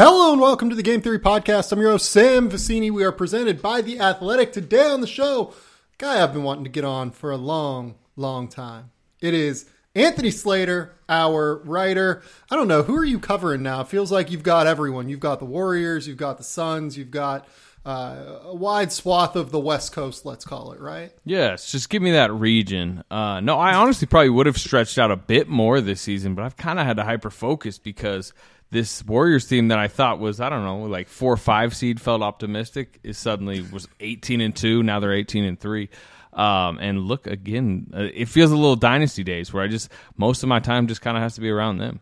Hello and welcome to the Game Theory Podcast. I'm your host, Sam Vecenie. We are presented by The Athletic. Today on the show, guy I've been wanting to get on for a long, long time. It is Anthony Slater, our writer. I don't know, who are you covering now? It feels like you've got everyone. You've got the Warriors, you've got the Suns, you've got uh, a wide swath of the West Coast, let's call it, right? Yes, just give me that region. Uh, no, I honestly probably would have stretched out a bit more this season, but I've kind of had to hyper focus because this Warriors team that I thought was I don't know like four or five seed felt optimistic is suddenly was eighteen and two. Now they're eighteen and three. Um, and look again, uh, it feels a little dynasty days where I just most of my time just kind of has to be around them.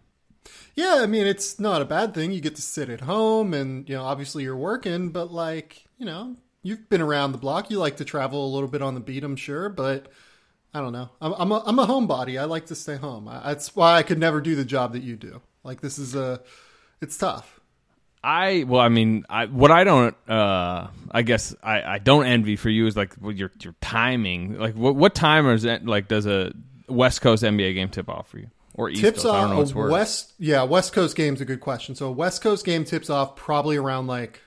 Yeah, I mean it's not a bad thing. You get to sit at home, and you know obviously you're working, but like you know you've been around the block. You like to travel a little bit on the beat, I'm sure, but. I don't know. I'm I'm a, I'm a homebody. I like to stay home. I, that's why I could never do the job that you do. Like this is a, it's tough. I well, I mean, I what I don't, uh, I guess I, I don't envy for you is like your your timing. Like what what time is that? Like does a West Coast NBA game tip off for you or East tips Coast? I don't know off what's a worse. West. Yeah, West Coast game's a good question. So a West Coast game tips off probably around like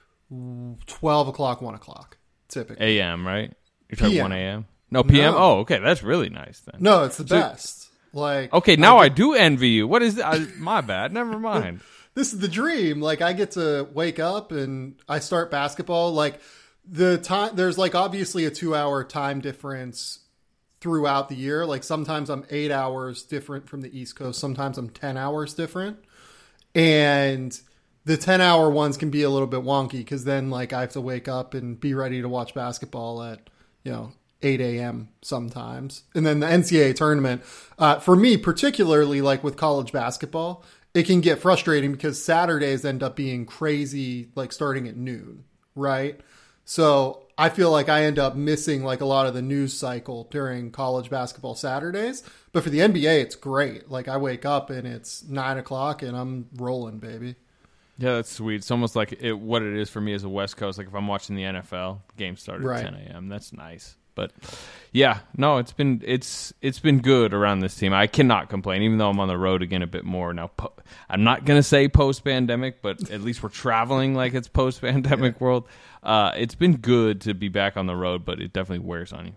twelve o'clock, one o'clock, typically. a.m. Right? You're talking one a.m. No p.m. No. Oh, okay, that's really nice then. No, it's the So- best. Like Okay, now I do envy you. What is that? I, my bad. Never mind. this is the dream. Like I get to wake up and I start basketball. Like the time there's like obviously a two hour time difference throughout the year. Like sometimes I'm eight hours different from the East Coast. Sometimes I'm ten hours different. And the 10 hour ones can be a little bit wonky because then like I have to wake up and be ready to watch basketball at, you know, 8 a.m. sometimes. And then the NCAA tournament, uh, for me, particularly like with college basketball, it can get frustrating because Saturdays end up being crazy, like starting at noon, right? So I feel like I end up missing like a lot of the news cycle during college basketball Saturdays. But for the NBA, it's great. Like I wake up and it's nine o'clock and I'm rolling, baby. Yeah, that's sweet. It's almost like it, what it is for me as a West Coast. Like if I'm watching the NFL, game started Right. at 10 a.m. That's nice. But yeah, no, it's been it's it's been good around this team. I cannot complain, even though I'm on the road again a bit more now. Po- I'm not gonna say post pandemic, but at least we're traveling like it's post pandemic world. Uh, it's been good to be back on the road, but it definitely wears on you.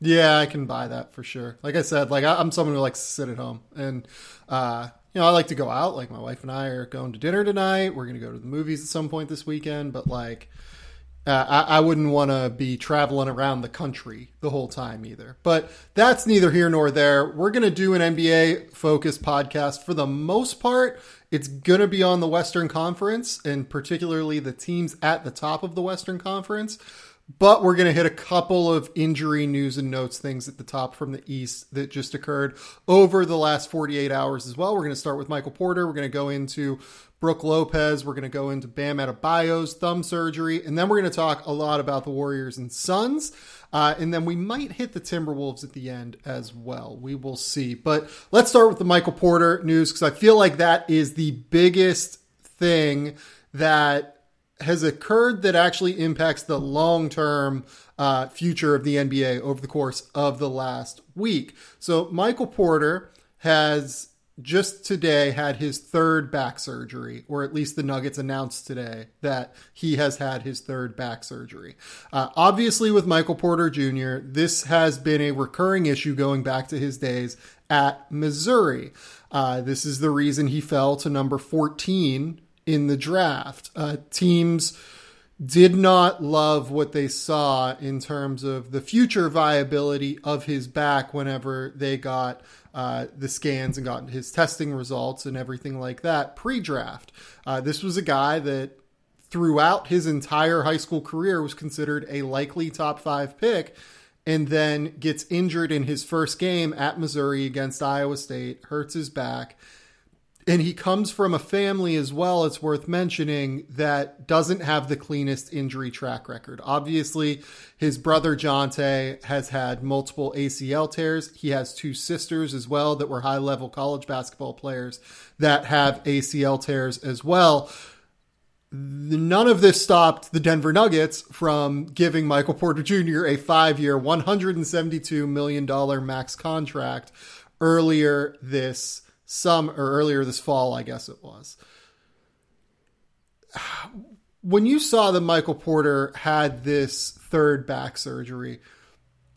Yeah, I can buy that for sure. Like I said, like I, I'm someone who likes to sit at home, and uh, you know, I like to go out. Like my wife and I are going to dinner tonight. We're going to go to the movies at some point this weekend. But like, uh, I, I wouldn't want to be traveling around the country the whole time either. But that's neither here nor there. We're going to do an NBA focused podcast for the most part. It's going to be on the Western Conference and particularly the teams at the top of the Western Conference. But we're going to hit a couple of injury news and notes things at the top from the East that just occurred over the last 48 hours as well. We're going to start with Michael Porter. We're going to go into Brook Lopez. We're going to go into Bam Adebayo's thumb surgery. And then we're going to talk a lot about the Warriors and Suns. Uh, and then we might hit the Timberwolves at the end as well. We will see. But let's start with the Michael Porter news because I feel like that is the biggest thing that has occurred that actually impacts the long term uh, future of the NBA over the course of the last week. So, Michael Porter has just today had his third back surgery, or at least the Nuggets announced today that he has had his third back surgery. Uh, obviously, with Michael Porter Jr., this has been a recurring issue going back to his days at Missouri. Uh, this is the reason he fell to number 14 in the draft. Uh, teams did not love what they saw in terms of the future viability of his back whenever they got uh, the scans and got his testing results and everything like that pre draft. Uh, this was a guy that throughout his entire high school career was considered a likely top five pick and then gets injured in his first game at Missouri against Iowa State, hurts his back. And he comes from a family as well, it's worth mentioning, that doesn't have the cleanest injury track record. Obviously, his brother Jontay has had multiple ACL tears. He has two sisters as well that were high level college basketball players that have ACL tears as well none of this stopped the Denver Nuggets from giving Michael Porter Jr. a five year, $172 million max contract earlier this summer or earlier this fall, I guess it was. when you saw that Michael Porter had this third back surgery,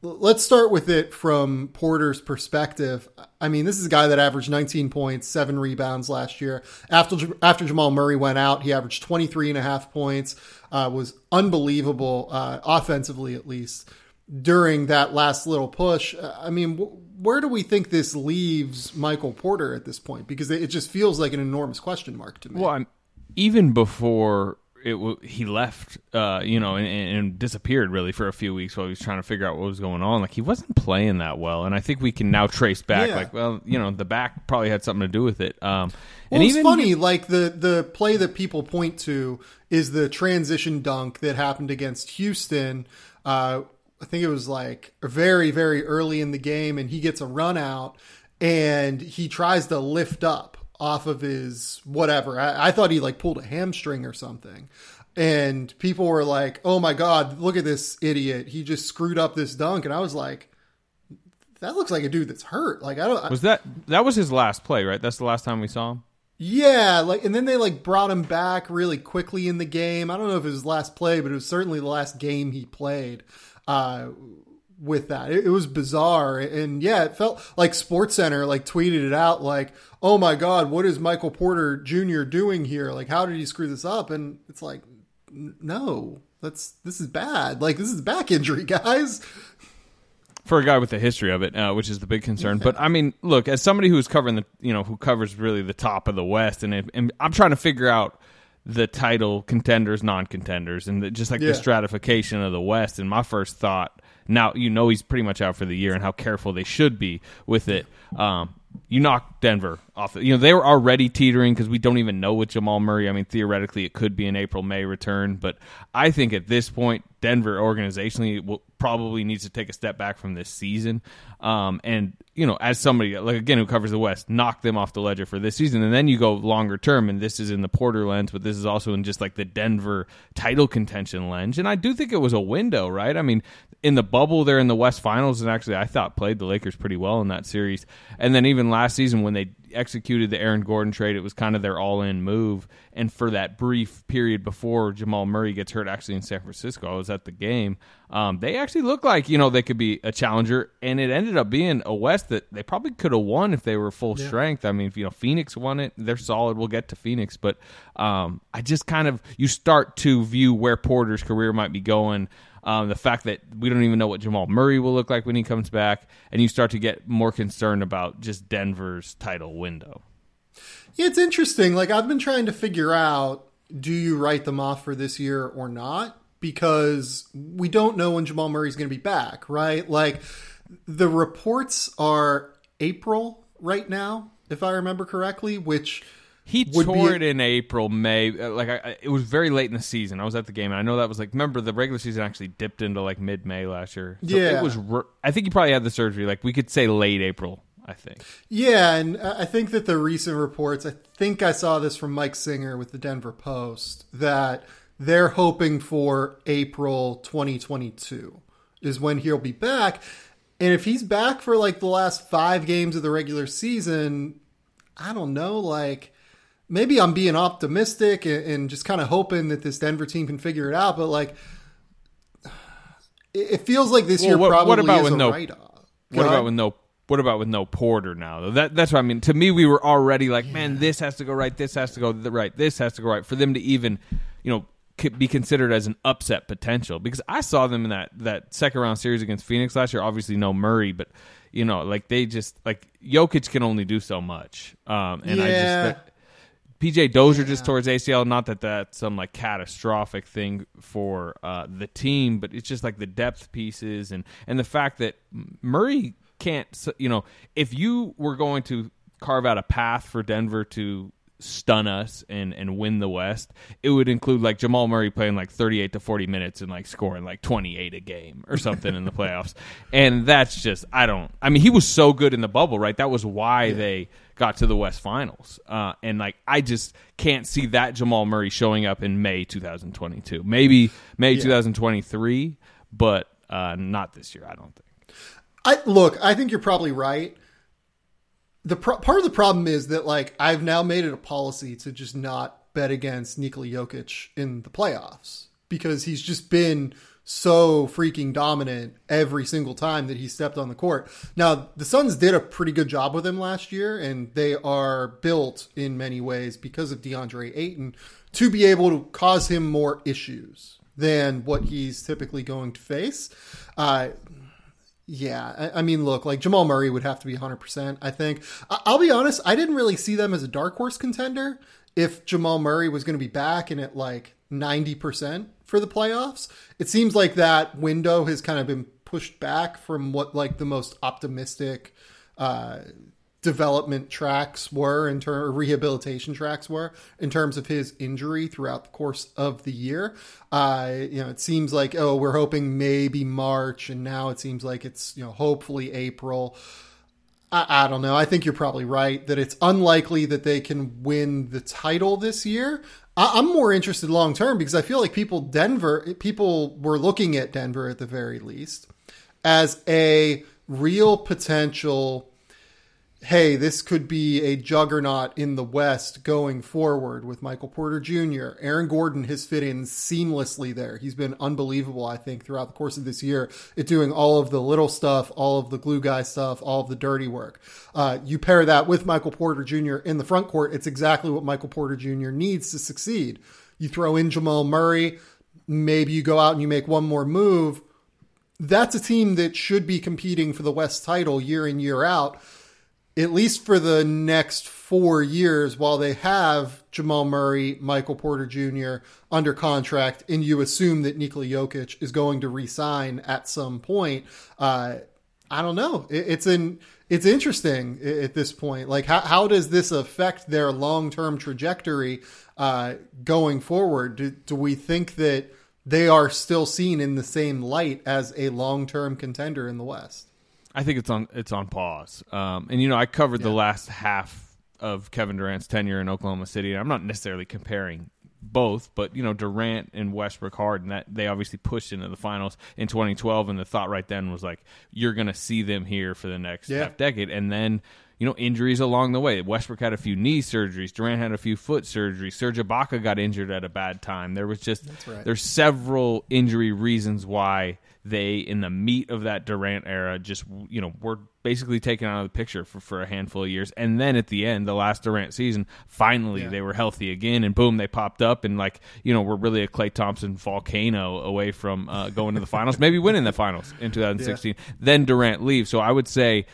let's start with it from Porter's perspective. I mean, this is a guy that averaged 19 points, seven rebounds last year. After after Jamal Murray went out, he averaged 23 and a half points. Uh, was unbelievable uh, offensively, at least during that last little push. Uh, I mean, where do we think this leaves Michael Porter at this point? Because it just feels like an enormous question mark to me. Well, I'm, even before it he left, uh, you know, and, and, disappeared really for a few weeks while he was trying to figure out what was going on. Like he wasn't playing that well, and I think we can now trace back. Yeah. Like, well, you know, the back probably had something to do with it. Um, well, and it's even, funny. Like the the play that people point to is the transition dunk that happened against Houston. Uh, I think it was like very, very early in the game, and he gets a run out and he tries to lift up off of his whatever. I, I, thought he like pulled a hamstring or something. And people were like, oh my God, look at this idiot. He just screwed up this dunk. And I was like, that looks like a dude that's hurt. Like, I don't. Was that, that was his last play, right? That's the last time we saw him? Yeah, like and then they like brought him back really quickly in the game. I don't know if it was his last play, but it was certainly the last game he played uh, with that. It, it, was bizarre, and yeah, it felt like SportsCenter like tweeted it out like, "Oh my God, what is Michael Porter Jr. doing here? Like, how did he screw this up?" And it's like, no, that's this is bad. Like, this is back injury, guys. For a guy with a history of it, uh, which is the big concern. Yeah. But I mean, look, as somebody who's covering the, you know, who covers really the top of the West, and, and I'm trying to figure out the title contenders, non-contenders, and the, just like yeah. the stratification of the West. And my first thought, now you know he's pretty much out for the year, and how careful they should be with it. Um, you knock Denver off. You know they were already teetering because we don't even know with Jamal Murray. I mean, theoretically, it could be an April May return, but I think at this point, Denver organizationally will probably needs to take a step back from this season. Um, and you know, as somebody like again who covers the West, knock them off the ledger for this season, and then you go longer term, and this is in the Porter lens, but this is also in just like the Denver title contention lens. And I do think it was a window, right? I mean, in the bubble, they're in the West Finals, and actually, I thought played the Lakers pretty well in that series. And then even last season when they executed the Aaron Gordon trade. It was kind of their all in move. And for that brief period before Jamal Murray gets hurt, actually in San Francisco, I was at the game. Um, they actually looked like you know they could be a challenger, and it ended up being a West that they probably could have won if they were full yeah. strength. I mean, you know, Phoenix won it; they're solid. We'll get to Phoenix, but um, I just kind of you start to view where Porter's career might be going um, the fact that we don't even know what Jamal Murray will look like when he comes back, and you start to get more concerned about just Denver's title window. Yeah, it's interesting. Like I've been trying to figure out: do you write them off for this year or not? Because we don't know when Jamal Murray's going to be back, right? Like the reports are April right now, if I remember correctly, which he tore it in April, May. Uh, like I, it was very late in the season. I was at the game, and I know that was like. Remember, the regular season actually dipped into like mid May last year. So yeah, it was. I think he probably had the surgery. Like we could say late April. I think. Yeah, and I think that the recent reports. I think I saw this from Mike Singer with the Denver Post that they're hoping for April 2022 is when he'll be back. And if he's back for like the last five games of the regular season, I don't know, like maybe I'm being optimistic and, and just kind of hoping that this Denver team can figure it out. But like, it, feels like this well, year what, probably what about is with a no, write-off. What about with no? What about with no Porter now? That that's what I mean. To me, we were already like, yeah. man, this has to go right. This has to go right. This has to go right. For them to even, you know, be considered as an upset potential because I saw them in that that second round series against Phoenix last year. Obviously, no Murray, but you know, like they just like Jokic can only do so much. Um, and yeah. I just PJ Dozier yeah. just towards ACL. Not that that's some like catastrophic thing for uh, the team, but it's just like the depth pieces and and the fact that Murray can't. You know, if you were going to carve out a path for Denver to stun us and and win the West, it would include like Jamal Murray playing like 38 to 40 minutes and like scoring like 28 a game or something in the playoffs. And that's just I don't I mean he was so good in the bubble, right? That was why yeah. they got to the West Finals. Uh, and like I just can't see that Jamal Murray showing up in May 2022. Maybe May yeah. 2023, but uh, not this year, I don't think. I look, I think you're probably right the pro- part of the problem is that like I've now made it a policy to just not bet against Nikola Jokic in the playoffs because he's just been so freaking dominant every single time that he stepped on the court. Now, the Suns did a pretty good job with him last year, and they are built in many ways because of DeAndre Ayton to be able to cause him more issues than what he's typically going to face. Uh, yeah, I, I, mean, look, like Jamal Murray would have to be 100%, I think. I, I'll be honest, I didn't really see them as a dark horse contender if Jamal Murray was going to be back and at like 90% for the playoffs. It seems like that window has kind of been pushed back from what like the most optimistic uh, development tracks were in terms rehabilitation tracks were in terms of his injury throughout the course of the year. Uh, you know, it seems like oh, we're hoping maybe March, and now it seems like it's you know hopefully April. I, I don't know. I think you're probably right that it's unlikely that they can win the title this year. I, am more interested long term because I feel like people Denver people were looking at Denver at the very least as a real potential hey, this could be a juggernaut in the West going forward with Michael Porter Jr. Aaron Gordon has fit in seamlessly there. He's been unbelievable, I think, throughout the course of this year at doing all of the little stuff, all of the glue guy stuff, all of the dirty work. Uh, you pair that with Michael Porter Jr. in the front court, it's exactly what Michael Porter Jr. needs to succeed. You throw in Jamal Murray, maybe you go out and you make one more move. That's a team that should be competing for the West title year in, year out at least for the next four years while they have Jamal Murray, Michael Porter Jr. under contract, and you assume that Nikola Jokic is going to resign at some point. Uh, I don't know. It, it's an it's interesting at this point. Like, how, how does this affect their long term trajectory uh, going forward? Do, do we think that they are still seen in the same light as a long term contender in the West? I think it's on it's on pause. Um, and you know, I covered yeah. the last half of Kevin Durant's tenure in Oklahoma City. I'm not necessarily comparing both, but you know, Durant and Westbrook Harden that they obviously pushed into the finals in 2012, and the thought right then was like, you're going to see them here for the next yeah. half decade, and then. You know, injuries along the way. Westbrook had a few knee surgeries. Durant had a few foot surgeries. Serge Ibaka got injured at a bad time. There was just right. there's several injury reasons why they in the meat of that Durant era just you know were basically taken out of the picture for, for a handful of years and then at the end the last Durant season finally yeah. they were healthy again and boom they popped up and like you know we're really a Klay Thompson volcano away from uh, going to the finals maybe winning the finals in 2016 yeah. then Durant leaves so I would say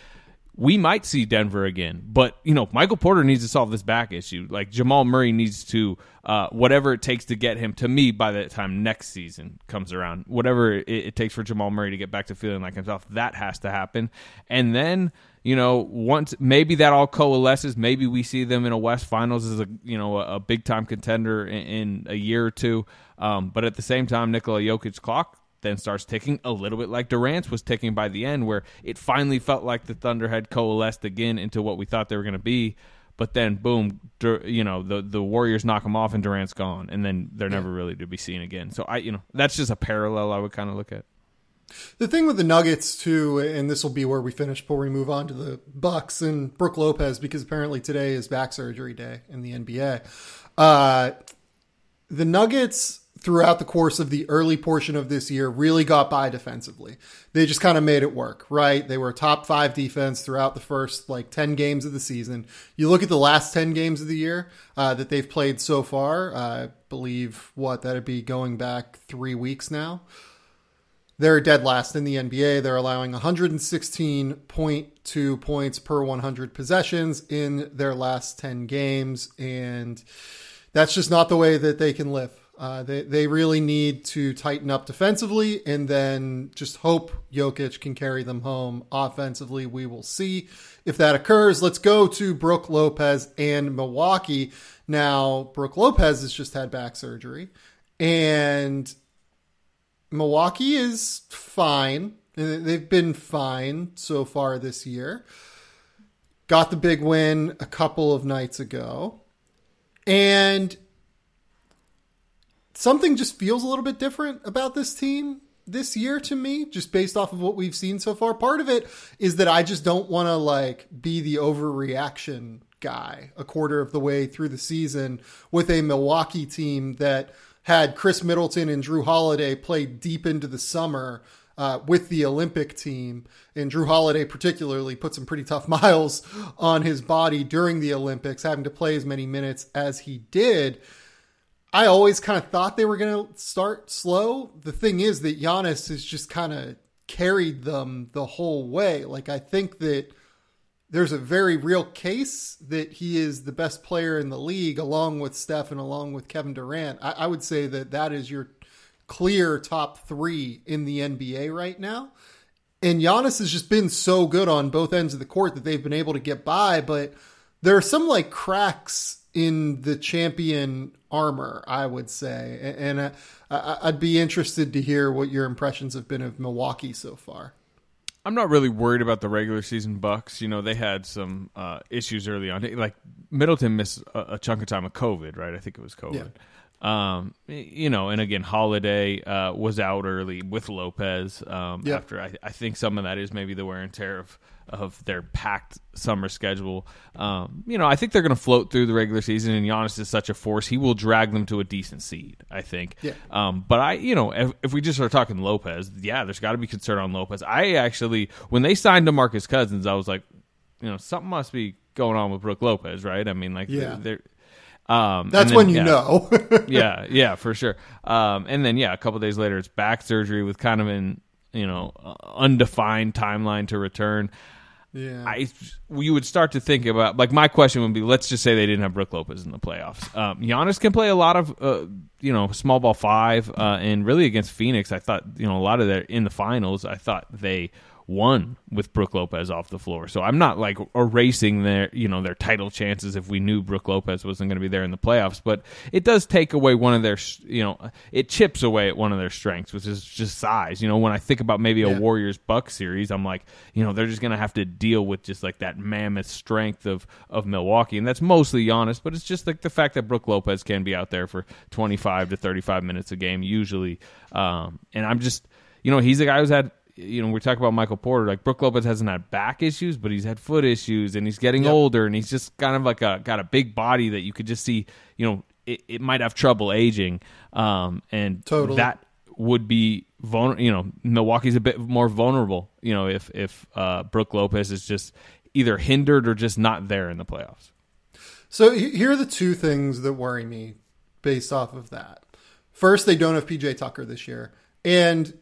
we might see Denver again. But you know, Michael Porter needs to solve this back issue. Like Jamal Murray needs to uh, whatever it takes to get him to me by the time next season comes around. Whatever it, it, takes for Jamal Murray to get back to feeling like himself, that has to happen. And then you know, once maybe that all coalesces, maybe we see them in a West Finals as a you know a, a big time contender in, in, a year or two. Um, but at the same time, Nikola Jokic's clock then starts ticking a little bit like Durant's was ticking by the end, where it finally felt like the Thunder had coalesced again into what we thought they were going to be. But then, boom, you know, the the Warriors knock them off and Durant's gone, and then they're never really to be seen again. So I, you know, that's just a parallel I would kind of look at. The thing with the Nuggets too, and this will be where we finish before we move on to the Bucks and Brook Lopez, because apparently today is back surgery day in the NBA. Uh, the Nuggets throughout the course of the early portion of this year really got by defensively. They just kind of made it work, right? They were a top five defense throughout the first like 10 games of the season. You look at the last 10 games of the year uh, that they've played so far, I believe what that'd be going back three weeks now. They're dead last in the NBA. They're allowing 116.2 points per 100 possessions in their last 10 games. And that's just not the way that they can live uh, they they really need to tighten up defensively and then just hope Jokic can carry them home offensively. We will see if that occurs. Let's go to Brook Lopez and Milwaukee. Now, Brook Lopez has just had back surgery, and Milwaukee is fine. They've been fine so far this year. Got the big win a couple of nights ago. And something just feels a little bit different about this team this year to me, just based off of what we've seen so far. Part of it is that I just don't want to like be the overreaction guy a quarter of the way through the season with a Milwaukee team that had Khris Middleton and Jrue Holiday play deep into the summer uh, with the Olympic team. And Jrue Holiday, particularly, put some pretty tough miles on his body during the Olympics, having to play as many minutes as he did. I always kind of thought they were going to start slow. The thing is that Giannis has just kind of carried them the whole way. Like, I think that there's a very real case that he is the best player in the league, along with Steph and along with Kevin Durant. I, I would say that that is your clear top three in the NBA right now. And Giannis has just been so good on both ends of the court that they've been able to get by. But there are some like cracks in the champion armor, I would say. And uh, I'd be interested to hear what your impressions have been of Milwaukee so far. I'm not really worried about the regular season Bucks. You know, they had some uh, issues early on. Like Middleton missed a, a, chunk of time of COVID, right? I think it was COVID. Yeah. Um, you know, and again, Holiday uh, was out early with Lopez. Um, yep. After I, I, think some of that is maybe the wear and tear of of their packed summer schedule. Um, you know, I think they're going to float through the regular season, and Giannis is such a force; he will drag them to a decent seed. I think. Yeah. Um, but I, you know, if, if we just are talking Lopez, yeah, there's got to be concern on Lopez. I actually, when they signed DeMarcus Cousins, I was like, you know, something must be going on with Brook Lopez, right? I mean, like, yeah. they're um, That's then, when you yeah, know. yeah, yeah, for sure. Um, and then yeah, a couple days later, it's back surgery with kind of an you know uh, undefined timeline to return. Yeah, I you would start to think about like my question would be: Let's just say they didn't have Brook Lopez in the playoffs. Um, Giannis can play a lot of uh, you know small ball five, uh, and really against Phoenix, I thought you know a lot of their in the finals, I thought they won with Brook Lopez off the floor. So I'm not like erasing their, you know, their title chances if we knew Brook Lopez wasn't going to be there in the playoffs, but it does take away one of their, you know, it chips away at one of their strengths, which is just size. You know, when I think about maybe a yeah. Warriors Buck series, I'm like, you know, they're just going to have to deal with just like that mammoth strength of of Milwaukee, and that's mostly Giannis, but it's just like the fact that Brook Lopez can be out there for 25 to 35 minutes a game usually, um, and I'm just, you know, he's a guy who's had you know, we talk about Michael Porter. Like Brook Lopez hasn't had back issues, but he's had foot issues, and he's getting yep. older, and he's just kind of like a got a big body that you could just see. You know, it, it might have trouble aging, um, and totally. that would be vulnerable. You know, Milwaukee's a bit more vulnerable. You know, if if uh, Brook Lopez is just either hindered or just not there in the playoffs. So here are the two things that worry me based off of that. First, they don't have PJ Tucker this year, and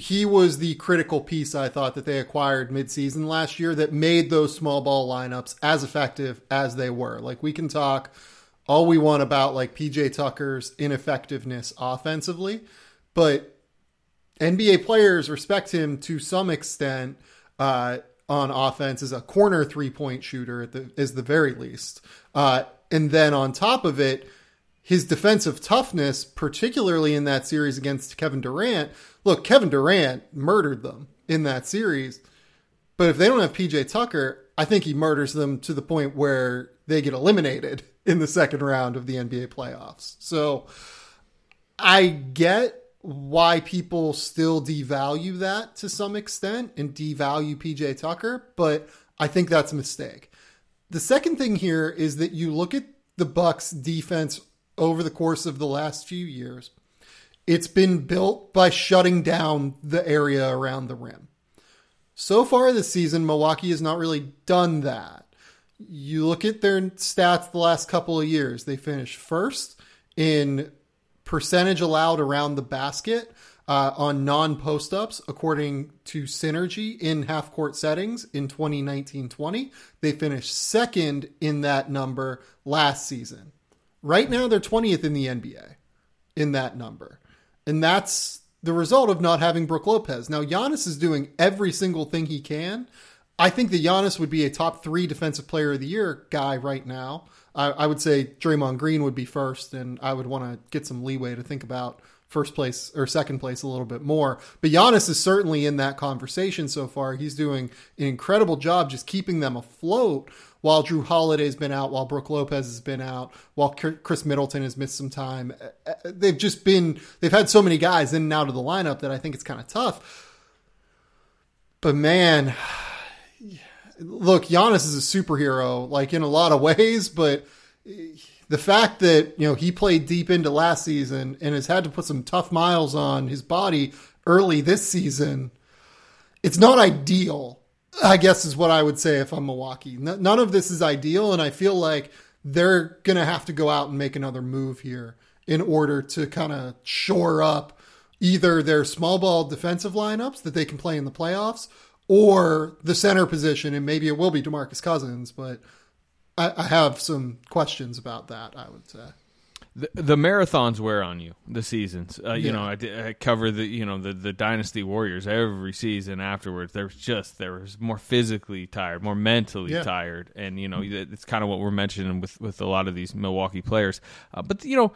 he was the critical piece I thought that they acquired midseason last year that made those small ball lineups as effective as they were. Like we can talk all we want about like PJ Tucker's ineffectiveness offensively, but NBA players respect him to some extent uh, on offense as a corner three point shooter at the is the very least. Uh, and then on top of it, his defensive toughness, particularly in that series against Kevin Durant. Look, Kevin Durant murdered them in that series. But if they don't have PJ Tucker, I think he murders them to the point where they get eliminated in the second round of the NBA playoffs. So I get why people still devalue that to some extent and devalue PJ Tucker, but I think that's a mistake. The second thing here is that you look at the Bucks defense over the course of the last few years. It's been built by shutting down the area around the rim. So far this season, Milwaukee has not really done that. You look at their stats the last couple of years, they finished first in percentage allowed around the basket uh, on non post ups, according to Synergy in half court settings in 2019 20. They finished second in that number last season. Right now, they're 20th in the NBA in that number. And that's the result of not having Brook Lopez. Now, Giannis is doing every single thing he can. I think that Giannis would be a top three defensive player of the year guy right now. I, I would say Draymond Green would be first, and I would want to get some leeway to think about first place or second place a little bit more. But Giannis is certainly in that conversation so far. He's doing an incredible job just keeping them afloat while Jrue Holiday's been out, while Brook Lopez has been out, while Khris Middleton has missed some time. Uh, uh, they've just been, they've had so many guys in and out of the lineup that I think it's kind of tough. But man, look, Giannis is a superhero, like in a lot of ways, but the fact that you know he played deep into last season and has had to put some tough miles on his body early this season, it's not ideal. I guess is what I would say if I'm Milwaukee. None of this is ideal, and I feel like they're gonna have to go out and make another move here in order to kind of shore up either their small ball defensive lineups that they can play in the playoffs or the center position, and maybe it will be DeMarcus Cousins, but I, I have some questions about that. I would say. The, the, marathons wear on you the seasons uh, you yeah. know I, I, cover the you know the, the dynasty warriors every season afterwards there's just there was more physically tired more mentally yeah. tired and you know it's kind of what we're mentioning with with a lot of these milwaukee players uh, but you know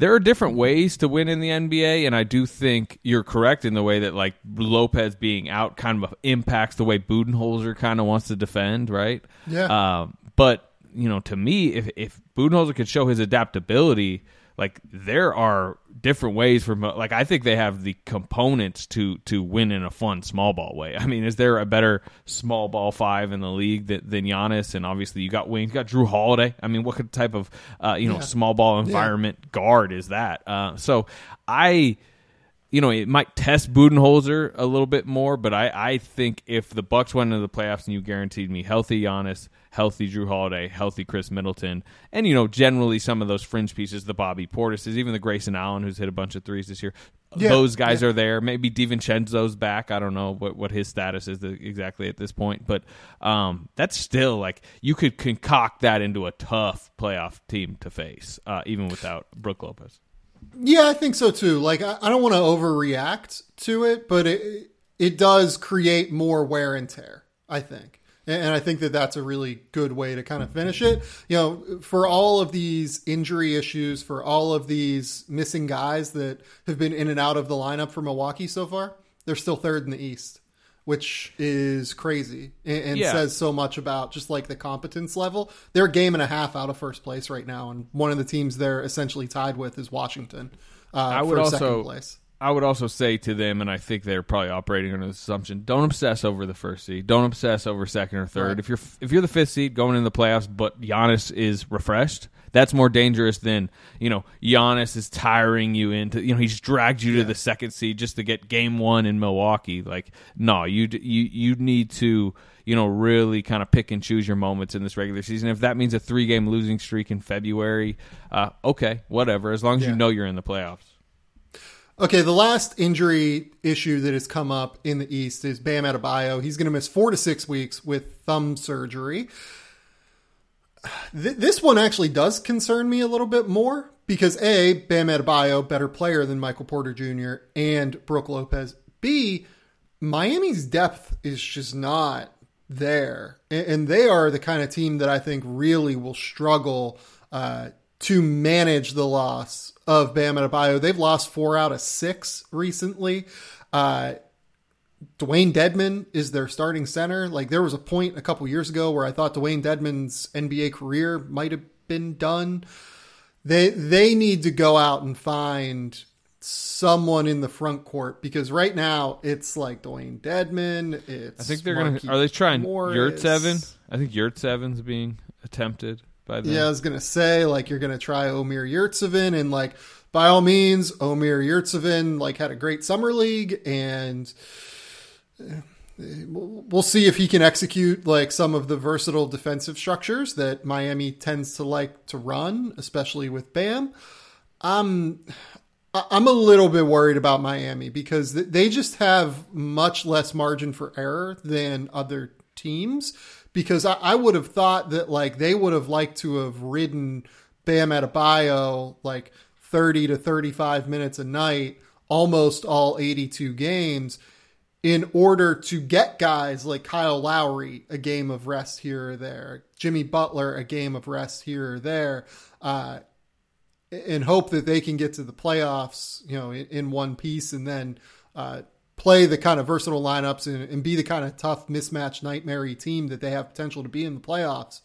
there are different ways to win in the NBA, and I do think you're correct in the way that like Lopez being out kind of impacts the way Budenholzer kind of wants to defend, right? Yeah. Uh, but you know, to me, if if Budenholzer could show his adaptability like there are different ways for like I think they have the components to to win in a fun small ball way. I mean, is there a better small ball five in the league than, than Giannis? And obviously, you got wings, you got Jrue Holiday. I mean, what type of uh, you know yeah. small ball environment yeah. guard is that? Uh, so I you know, it might test Budenholzer a little bit more, but I, I think if the Bucks went into the playoffs and you guaranteed me healthy Giannis, healthy Jrue Holiday, healthy Khris Middleton, and you know, generally some of those fringe pieces, the Bobby Portis's, even the Grayson Allen, who's hit a bunch of threes this year, yeah, those guys yeah. are there. Maybe DiVincenzo's back. I don't know what, what his status is exactly at this point, but um, that's still like you could concoct that into a tough playoff team to face, uh, even without Brook Lopez. Yeah, I think so too. Like, I, I don't want to overreact to it, but it it does create more wear and tear. I think, and, I think that that's a really good way to kind of finish it. You know, for all of these injury issues, for all of these missing guys that have been in and out of the lineup for Milwaukee so far, they're still third in the East which is crazy and, and yeah. says so much about just like the competence level. They're a game and a half out of first place right now, and one of the teams they're essentially tied with is Washington. Uh, I would also place. I would also say to them, and I think they're probably operating under the assumption: don't obsess over the first seed. Don't obsess over second or third. Right. If you're if you're the fifth seed going in the playoffs, but Giannis is refreshed, that's more dangerous than you know Giannis is tiring you into you know he's dragged you yeah. to the second seed just to get game one in Milwaukee. Like no, you you you need to you know really kind of pick and choose your moments in this regular season. If that means a three game losing streak in February, uh, okay, whatever. As long as yeah. you know you're in the playoffs. Okay, the last injury issue that has come up in the East is Bam Adebayo. He's going to miss four to six weeks with thumb surgery th- this one actually does concern me a little bit more because A, Bam Adebayo, better player than Michael Porter Jr. and Brook Lopez. B, Miami's depth is just not there. And they are the kind of team that I think really will struggle uh, to manage the loss of Bam Adebayo. They've lost four out of six recently. Uh, Dewayne Dedmon is their starting center. Like there was a point a couple years ago where I thought Dewayne Dedmon's NBA career might have been done. They they need to go out and find someone in the front court because right now it's like Dwayne Dedmon. It's I think they're gonna. Are they trying Yurtseven? I think Yurtseven's being attempted by them. Yeah, I was gonna say like you're gonna try Omer Yurtseven and like by all means Omer Yurtseven like had a great summer league and uh, we'll see if he can execute like some of the versatile defensive structures that Miami tends to like to run, especially with Bam. Um, I'm I'm a little bit worried about Miami because they just have much less margin for error than other teams. Because I, would have thought that like they would have liked to have ridden Bam Adebayo like 30 to 35 minutes a night, almost all 82 games in order to get guys like Kyle Lowry a game of rest here or there, Jimmy Butler a game of rest here or there, uh, and hope that they can get to the playoffs, you know, in, in one piece, and then uh, play the kind of versatile lineups and, and, be the kind of tough mismatch nightmare team that they have potential to be in the playoffs.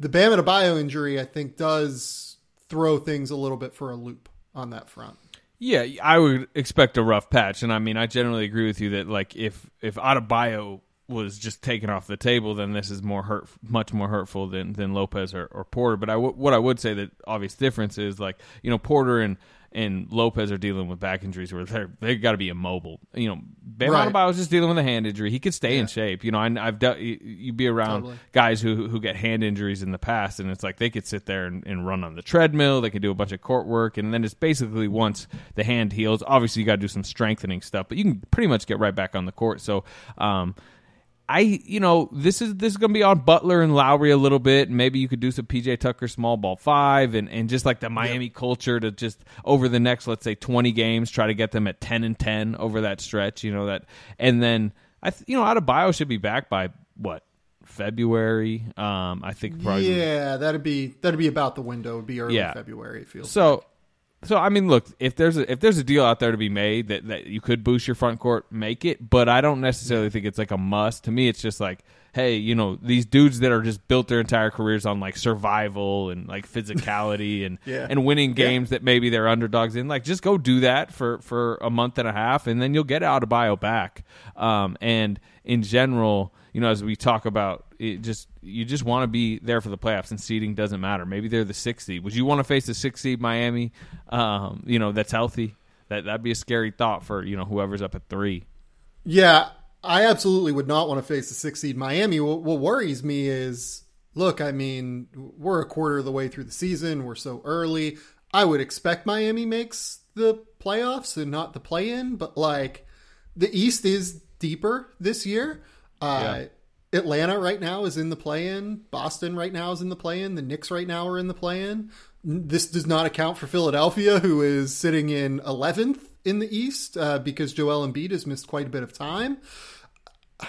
The Bam Adebayo injury, I think, does throw things a little bit for a loop on that front. Yeah, I would expect a rough patch, and I mean, I generally agree with you that like if if Adebayo was just taken off the table, then this is more hurt, much more hurtful than than Lopez or, or Porter. But I w- what I would say that obvious difference is like you know Porter and and Lopez are dealing with back injuries where they're they got to be immobile. You know, Bam Right. Adebayo is just dealing with a hand injury. He could stay in shape. You know, I, I've dealt. You, you be around Totally. guys who who get hand injuries in the past, and it's like they could sit there and, and run on the treadmill. They could do a bunch of court work, and then it's basically once the hand heals. Obviously, you got to do some strengthening stuff, but you can pretty much get right back on the court. So. um I you know this is this is gonna be on Butler and Lowry a little bit. and Maybe you could do some PJ Tucker small ball five and, and just like the Miami culture to just over the next let's say twenty games try to get them at ten and ten over that stretch. You know that and then I th- you know Adebayo should be back by what February. Um, I think probably Yeah, that'd be that'd be about the window. It'd be early Yeah. February. It feels So, so I mean, look, if there's a, if there's a deal out there to be made that, that you could boost your front court, make it. But I don't necessarily think it's like a must. To me, it's just like, hey, you know, these dudes that are just built their entire careers on like survival and like physicality and Yeah. and winning games that maybe they're underdogs in. Like, just go do that for for a month and a half, and then you'll get Adebayo back. Um, and in general, you know, as we talk about it just you just want to be there for the playoffs and seeding doesn't matter. Maybe they're the sixth seed. Would you want to face the sixth seed Miami? Um, you know, that's healthy. That that'd be a scary thought for, you know, whoever's up at three. Yeah, I absolutely would not want to face the six seed Miami. What, what worries me is, look, I mean, we're a quarter of the way through the season. We're so early. I would expect Miami makes the playoffs and not the play in, but like the East is deeper this year. Uh, Yeah. Atlanta right now is in the play in. Boston right now is in the play in. The Knicks right now are in the play in. This does not account for Philadelphia, who is sitting in 11th in the East uh, because Joel Embiid has missed quite a bit of time.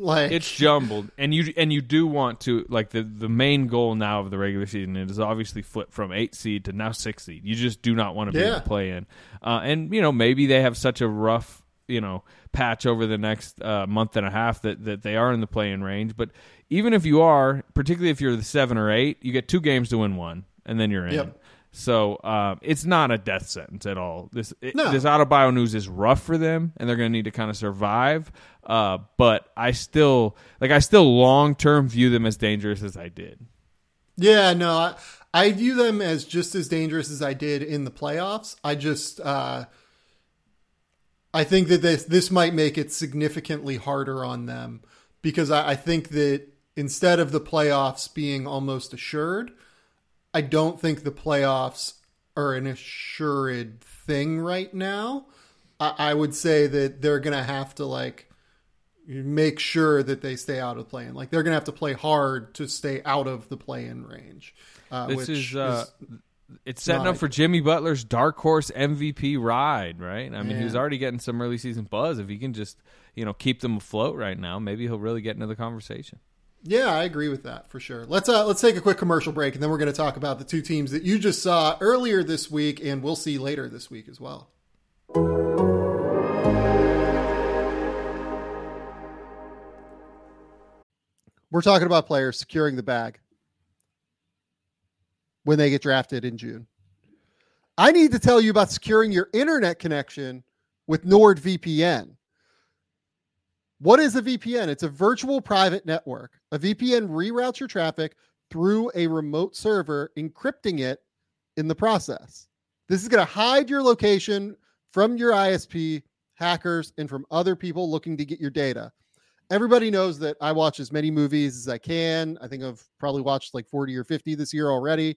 Like It's jumbled, and you and you do want to like the the main goal now of the regular season is obviously flipped from eight seed to now six seed. You just do not want to be in Yeah. the play in, uh, and you know maybe they have such a rough you know patch over the next uh, month and a half that that they are in the play-in range. But even if you are, particularly if you're the seven or eight, you get two games to win one, and then you're in. Yep. So uh, it's not a death sentence at all. This it, No. this Adebayo news is rough for them, and they're going to need to kind of survive. Uh, but I still like I still long term view them as dangerous as I did. Yeah, no, I, I view them as just as dangerous as I did in the playoffs. I just, uh, I think that this this might make it significantly harder on them because I, I think that instead of the playoffs being almost assured, I don't think the playoffs are an assured thing right now. I, I would say that they're gonna have to like make sure that they stay out of the play-in. Like they're gonna have to play hard to stay out of the play-in range. Uh, This which is, uh, It's setting Not up for Jimmy Butler's dark horse MVP ride, right? I mean, Yeah. he's already getting some early season buzz. If he can just you know keep them afloat right now, maybe he'll really get into the conversation. Yeah, I agree with that for sure. Let's uh, let's take a quick commercial break, and then we're going to talk about the two teams that you just saw earlier this week, and we'll see later this week as well. We're talking about players securing the bag when they get drafted in June. I need to tell you about securing your internet connection with NordVPN. What is a VPN? It's a virtual private network. A VPN reroutes your traffic through a remote server, encrypting it in the process. This is going to hide your location from your ISP, hackers, and from other people looking to get your data. Everybody knows that I watch as many movies as I can. I think I've probably watched like 40 or 50 this year already.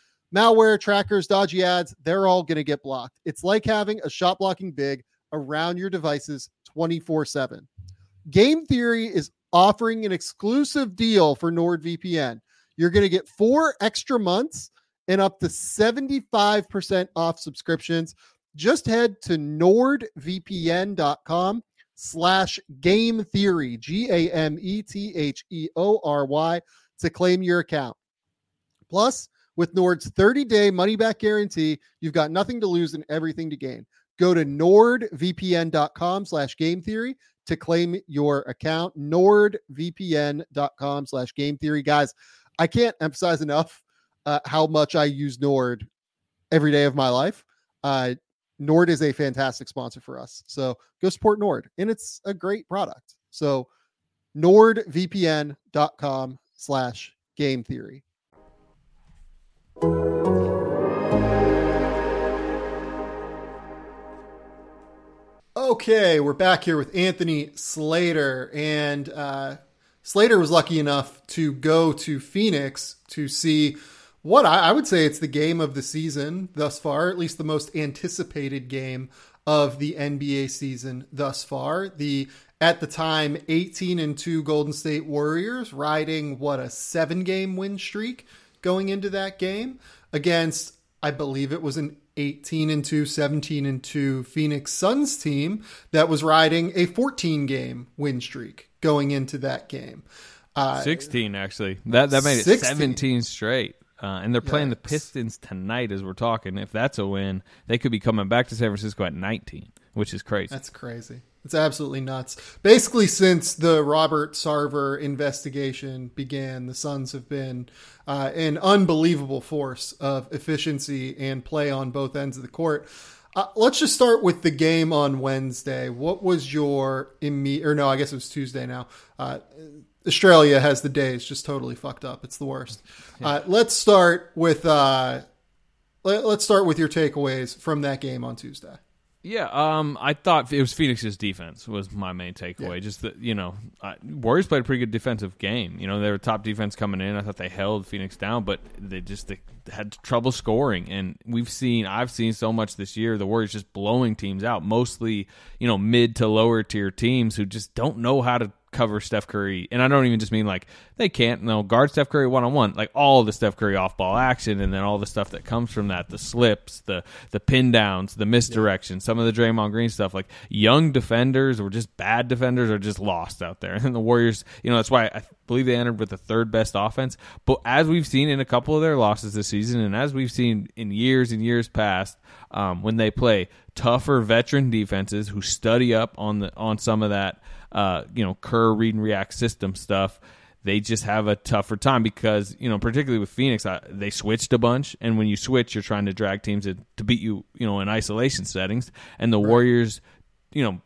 Malware, trackers, dodgy ads, they're all going to get blocked. It's like having a shot blocking big around your devices 24 7. Game Theory is offering an exclusive deal for NordVPN. You're going to get four extra months and up to 75% off subscriptions. Just head to nordvpn.com slash game theory, G A M E T H E O R Y, to claim your account. Plus, with Nord's 30 day money back guarantee, you've got nothing to lose and everything to gain. Go to nordvpn.com slash game theory to claim your account. nordvpn.com slash game theory. Guys, I can't emphasize enough uh, how much I use Nord every day of my life. Uh, Nord is a fantastic sponsor for us. So go support Nord, and it's a great product. So nordvpn.com slash game theory. Okay, we're back here with Anthony Slater, and uh, Slater was lucky enough to go to Phoenix to see what I, I, would say it's the game of the season thus far, at least the most anticipated game of the NBA season thus far. The at the time 18 and 2 Golden State Warriors riding what a 7 game win streak going into that game against I believe it was an 18 and 2, 17 and 2 Phoenix Suns team that was riding a 14 game win streak going into that game. Uh, 16 actually. That that made it 16. 17 straight. Uh, and they're playing the Pistons tonight as we're talking. If that's a win, they could be coming back to San Francisco at 19, which is crazy. That's crazy. It's absolutely nuts. Basically, since the Robert Sarver investigation began, the Suns have been uh, an unbelievable force of efficiency and play on both ends of the court. Uh, let's just start with the game on Wednesday. What was your immediate, or no, I guess it was Tuesday now. Uh, Australia has the days just totally fucked up. It's the worst. Yeah. Uh, let's start with uh, let, us start with your takeaways from that game on Tuesday. Yeah, um, I thought it was Phoenix's defense was my main takeaway. Yeah. Just that you know, uh, Warriors played a pretty good defensive game. You know, they were top defense coming in. I thought they held Phoenix down, but they just they had trouble scoring. And we've seen, I've seen so much this year, the Warriors just blowing teams out. Mostly, you know, mid to lower tier teams who just don't know how to cover Steph Curry. And I don't even just mean like they can't no guard Steph Curry one on one, like all the Steph Curry off ball action and then all the stuff that comes from that, the slips, the the pin downs, the misdirection, some of the Draymond Green stuff. Like young defenders or just bad defenders are just lost out there. And the Warriors, you know, that's why I believe they entered with the third best offense. But as we've seen in a couple of their losses this season, and as we've seen in years and years past, um, when they play tougher veteran defenses who study up on the on some of that uh, you know, Kerr read and react system stuff, they just have a tougher time because you know, particularly with Phoenix, I, they switched a bunch, and when you switch, you're trying to drag teams to, to beat you, you know, in isolation settings, and the right. Warriors, you know.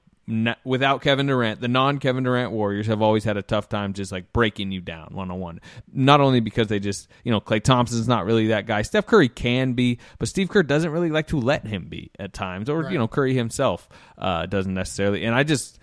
without Kevin Durant, the non Kevin Durant Warriors have always had a tough time just like breaking you down one on one. Not only because they just, you know, Klay Thompson's not really that guy. Steph Curry can be, but Steve Kerr doesn't really like to let him be at times, or, right. you know, Curry himself uh, doesn't necessarily. And I just,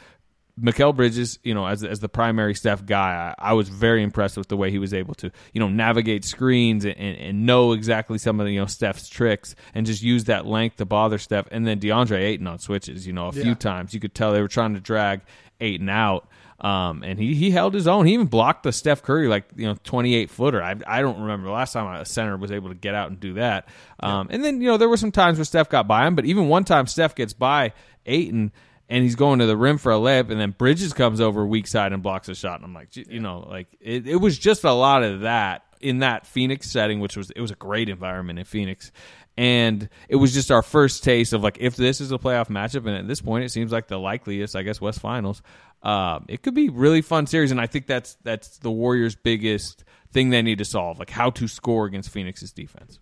Mikal Bridges, you know, as as the primary Steph guy, I, I, was very impressed with the way he was able to, you know, navigate screens and, and, and, know exactly some of the, you know, Steph's tricks and just use that length to bother Steph. And then DeAndre Ayton on switches, you know, a yeah. few times you could tell they were trying to drag Ayton out. Um, and he, he held his own. He even blocked the Steph Curry like you know twenty eight footer. I, I don't remember the last time a center was able to get out and do that. Um, yeah. And then you know there were some times where Steph got by him, but even one time Steph gets by Ayton and he's going to the rim for a layup, and then Bridges comes over weak side and blocks a shot, and I'm like, you know, like it, it was just a lot of that in that Phoenix setting, which was it was a great environment in Phoenix, and it was just our first taste of like if this is a playoff matchup, and at this point it seems like the likeliest, I guess, West Finals. Uh, it could be really fun series, and I think that's that's the Warriors' biggest thing they need to solve, like how to score against Phoenix's defense.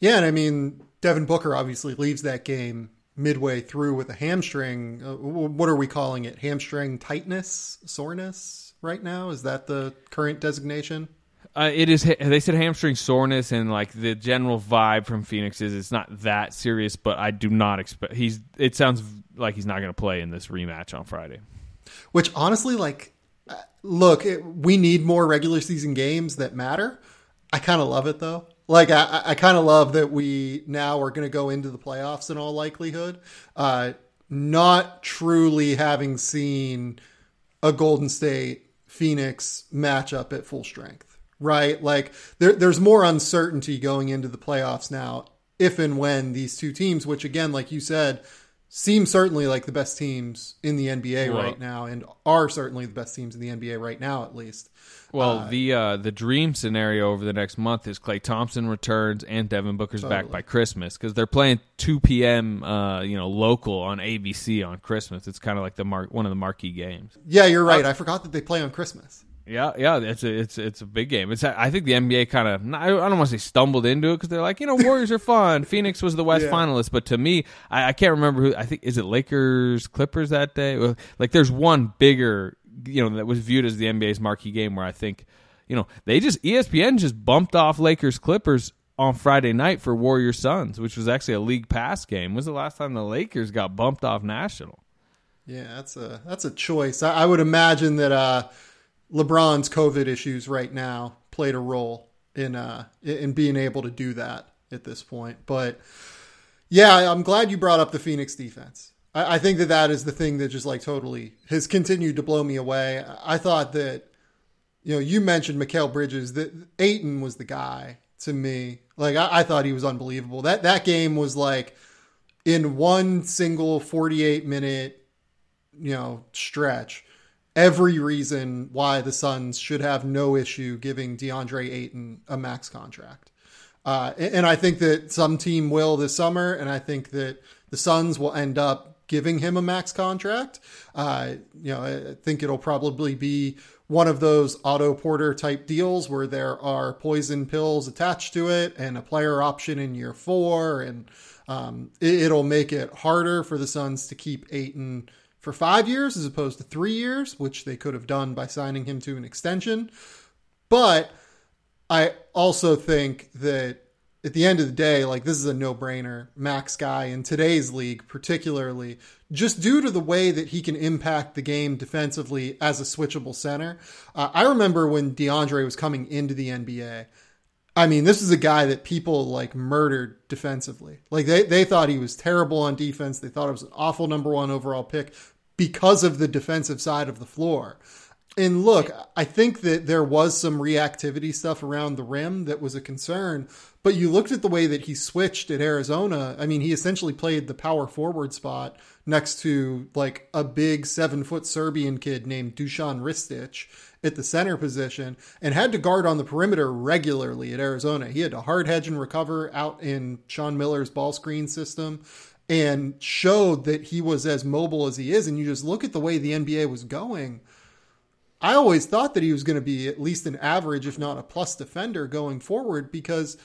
Yeah, and I mean Devin Booker obviously leaves that game midway through with a hamstring. Uh, what are we calling it? Hamstring tightness, soreness right now? Is that the current designation? Uh, it is. They said hamstring soreness and like the general vibe from Phoenix is it's not that serious, but I do not expect he's. It sounds like he's not going to play in this rematch on Friday. Which honestly, like, uh, look, it, we need more regular season games that matter. I kind of love it though. Like, I, I kind of love that we now are going to go into the playoffs in all likelihood, uh, not truly having seen a Golden State Phoenix matchup at full strength, right? Like, there, there's more uncertainty going into the playoffs now, if and when these two teams, which again, like you said, seem certainly like the best teams in the NBA Well- right now, and are certainly the best teams in the NBA right now, at least. Well, the uh, the dream scenario over the next month is Klay Thompson returns and Devin Booker's back by Christmas because they're playing 2 p.m. Uh, you know local on ABC on Christmas. It's kind of like the mar- one of the marquee games. Yeah, you're right. I forgot that they play on Christmas. Yeah, yeah, it's a it's it's a big game. It's I think the NBA kind of I don't want to say stumbled into it because they're like you know Warriors are fun. Phoenix was the West Yeah. finalist, but to me, I, I can't remember who. I think is it Lakers Clippers that day. Like there's one bigger you know that was viewed as the NBA's marquee game where I think you know they just ESPN just bumped off Lakers Clippers on Friday night for Warrior Suns, which was actually a league pass game. Was the last time the Lakers got bumped off national? Yeah, that's a that's a choice. I, I would imagine that uh, LeBron's COVID issues right now played a role in uh, in being able to do that at this point. But yeah, I'm glad you brought up the Phoenix defense. I, I think that that is the thing that just like totally has continued to blow me away. I thought that you know you mentioned Mikal Bridges that Ayton was the guy to me. Like I, I thought he was unbelievable. That that game was like in one single 48 minute you know stretch every reason why the Suns should have no issue giving DeAndre Ayton a max contract. Uh, and, and I think that some team will this summer, and I think that the Suns will end up giving him a max contract. Uh, you know, I think it'll probably be one of those Otto Porter type deals where there are poison pills attached to it and a player option in year four, and um, it, it'll make it harder for the Suns to keep Ayton for five years as opposed to three years, which they could have done by signing him to an extension. But I also think that at the end of the day, like this is a no brainer. Max guy in today's league, particularly, just due to the way that he can impact the game defensively as a switchable center. Uh, I remember when DeAndre was coming into the NBA. I mean, this is a guy that people like murdered defensively. Like they, they thought he was terrible on defense. They thought it was an awful number one overall pick because of the defensive side of the floor. And look, I think that there was some reactivity stuff around the rim that was a concern, but you looked at the way that he switched at Arizona. I mean, he essentially played the power forward spot next to like a big seven foot Serbian kid named Dusan Ristic at the center position and had to guard on the perimeter regularly at Arizona. He had to hard hedge and recover out in Sean Miller's ball screen system and showed that he was as mobile as he is. And you just look at the way the NBA was going. I always thought that he was going to be at least an average, if not a plus defender going forward, because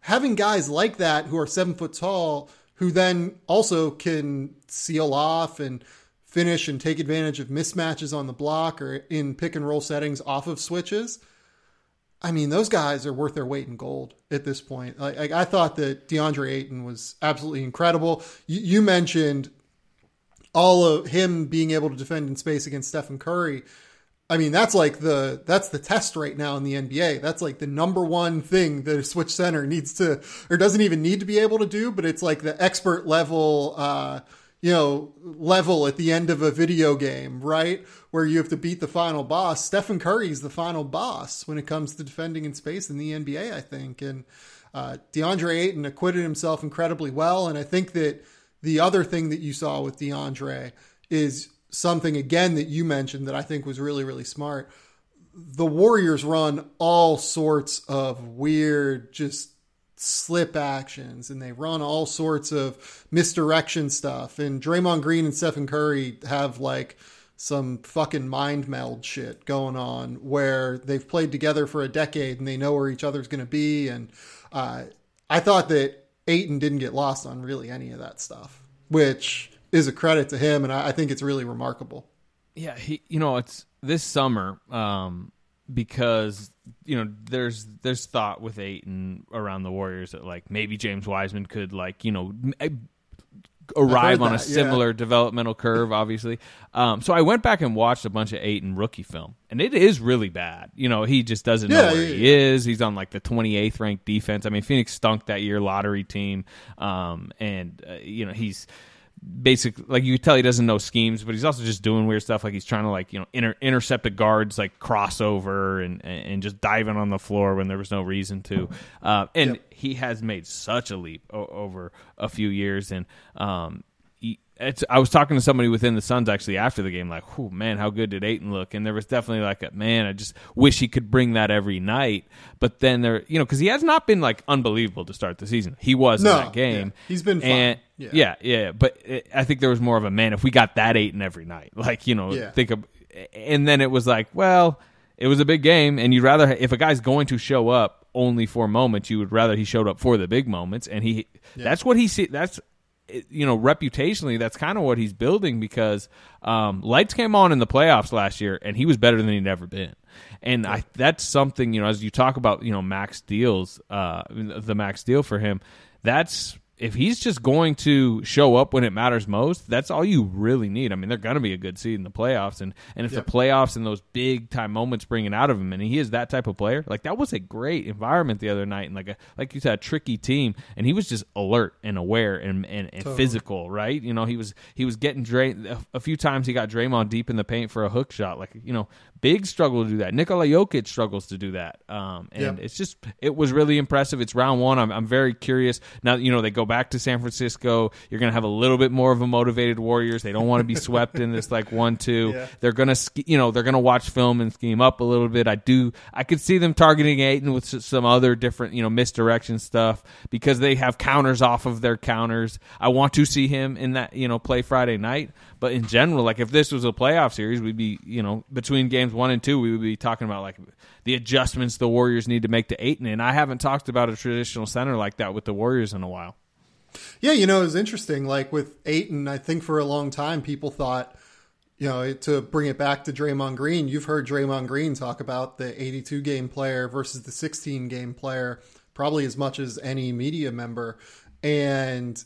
having guys like that who are seven foot tall, who then also can seal off and finish and take advantage of mismatches on the block or in pick and roll settings off of switches. I mean, those guys are worth their weight in gold at this point. Like, like I thought that DeAndre Ayton was absolutely incredible. You, you mentioned all of him being able to defend in space against Stephen Curry. I mean, that's like the that's the test right now in the NBA. That's like the number one thing that a switch center needs to or doesn't even need to be able to do, but it's like the expert level uh you know, level at the end of a video game, right? Where you have to beat the final boss. Stephen Curry's the final boss when it comes to defending in space in the NBA, I think. And uh, DeAndre Ayton acquitted himself incredibly well. And I think that the other thing that you saw with DeAndre is something, again, that you mentioned that I think was really, really smart. The Warriors run all sorts of weird, just slip actions and they run all sorts of misdirection stuff. And Draymond Green and Stephen Curry have like some fucking mind meld shit going on where they've played together for a decade and they know where each other's going to be. And uh, I thought that Ayton didn't get lost on really any of that stuff, which is a credit to him. And I, I think it's really remarkable. Yeah, he. You know, it's this summer. Um, because you know there's there's thought with Ayton around the Warriors that like maybe James Wiseman could like you know arrive on a that, yeah. similar developmental curve, obviously. Um, so I went back and watched a bunch of Ayton rookie film, and it is really bad. You know, he just doesn't know where yeah, he is. He's on like the 28th ranked defense. I mean, Phoenix stunk that year, lottery team, um, and uh, you know he's basically like you tell he doesn't know schemes, but he's also just doing weird stuff. Like he's trying to like you know inter- intercept the guards like crossover and and just diving on the floor when there was no reason to. Uh, and Yep. he has made such a leap o- over a few years, and um, it's, I was talking to somebody within the Suns actually after the game, like, "Oh man, how good did Ayton look?" And there was definitely like, a, "Man, I just wish he could bring that every night." But then there, you know, because he has not been like unbelievable to start the season. He was No, in that game. yeah. He's been. And, Yeah. yeah, yeah. But it, I think there was more of a man. If we got that Ayton every night, like you know, Yeah. think of, and then it was like, well, it was a big game, and you'd rather if a guy's going to show up only for moments, you would rather he showed up for the big moments, and he that's what he see. That's you know reputationally that's kind of what he's building because um, lights came on in the playoffs last year and he was better than he'd ever been. And I that's something you know as you talk about you know max deals uh, the max deal for him that's if he's just going to show up when it matters most, that's all you really need. I mean, they're going to be a good seed in the playoffs, and and if Yep. the playoffs and those big time moments bring it out of him, and he is that type of player, like that was a great environment the other night, and like a like you said, a tricky team, and he was just alert and aware and and, and physical, right? You know, he was he was getting Dray a, a few times. He got Draymond deep in the paint for a hook shot, like you know, big struggle to do that. Nikola Jokic struggles to do that, um, and Yep. it's just it was really impressive. It's round one. I'm, I'm very curious now. You know they go back to San Francisco. You're going to have a little bit more of a motivated Warriors. They don't want to be swept in this like one two. Yeah. They're gonna you know they're gonna watch film and scheme up a little bit. I do I could see them targeting Ayton with some other different you know misdirection stuff because they have counters off of their counters. I want to see him in that you know play Friday night. But in general, like if this was a playoff series, we'd be you know between games one and two, we would be talking about like the adjustments the Warriors need to make to Ayton. And I haven't talked about a traditional center like that with the Warriors in a while. Yeah, you know, it was interesting. Like with Ayton, I think for a long time people thought, you know, to bring it back to Draymond Green, you've heard Draymond Green talk about the 82 game player versus the 16 game player probably as much as any media member. And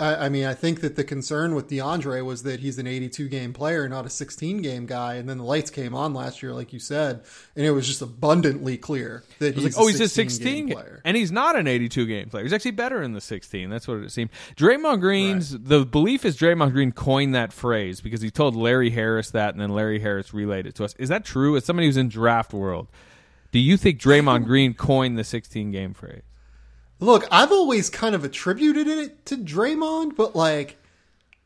I, I mean, I think that the concern with DeAndre was that he's an 82 game player, not a 16 game guy. And then the lights came on last year, like you said, and it was just abundantly clear that he's Like, oh, he's a 16 16 game player. and he's not an 82 game player. He's actually better in the 16. That's what it seemed. Draymond Green's the belief is Draymond Green coined that phrase because he told Larry Harris that, and then Larry Harris relayed it to us. Is that true? As somebody who's in draft world, do you think Draymond Green coined the 16 game phrase? Look, I've always kind of attributed it to Draymond, but like,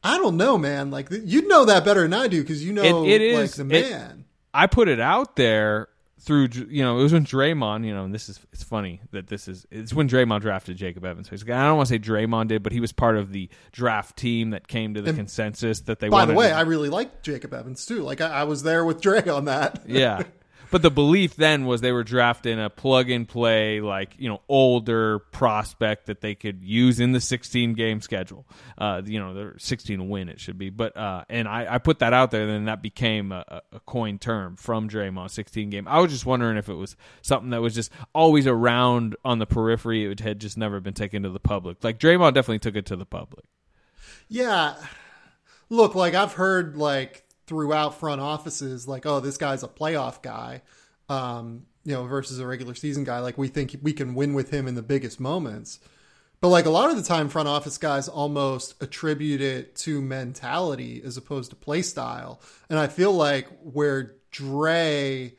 I don't know, man. Like, you know that better than I do because you know, It- it like is- the it- man. I put it out there through you know it was when Draymond you know and this is it's funny that this is it's when Draymond drafted Jacob Evans basically I don't want to say Draymond did but he was part of the draft team that came to the consensus that they By the way, to- I really like Jacob Evans too. Like, I, I was there with Dre on that. yeah. But the belief then was they were drafting a plug and play, like you know, older prospect that they could use in the 16 game schedule. Uh, you know, they're 16 win it should be. But uh, and I, I put that out there, and then that became a, a- a coin term from Draymond 16 game. I was just wondering if it was something that was just always around on the periphery. It had just never been taken to the public. Like Draymond definitely took it to the public. Yeah. Look, like I've heard like throughout front offices, like, oh, this guy's a playoff guy, um, you know, versus a regular season guy. Like we think we can win with him in the biggest moments. But like a lot of the time, front office guys almost attribute it to mentality as opposed to play style. And I feel like where Dre,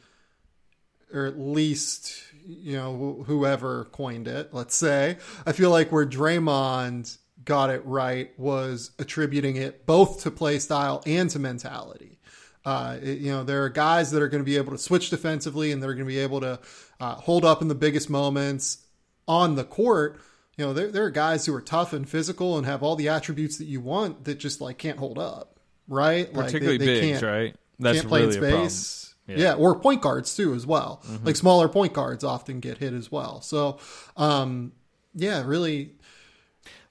or at least you know whoever coined it, let's say, I feel like where Draymond got it right was attributing it both to play style and to mentality. Uh, it- you know, there are guys that are going to be able to switch defensively and they're going to be able to uh, hold up in the biggest moments on the court. You know, there, there are guys who are tough and physical and have all the attributes that you want that just like can't hold up, right? Like, they- Particularly they bigs, can't- right? That's can't play really in a problem. space. Yeah. Mm-hmm. Yeah. or point guards too as well. Like smaller point guards often get hit as well. So, um, yeah, really.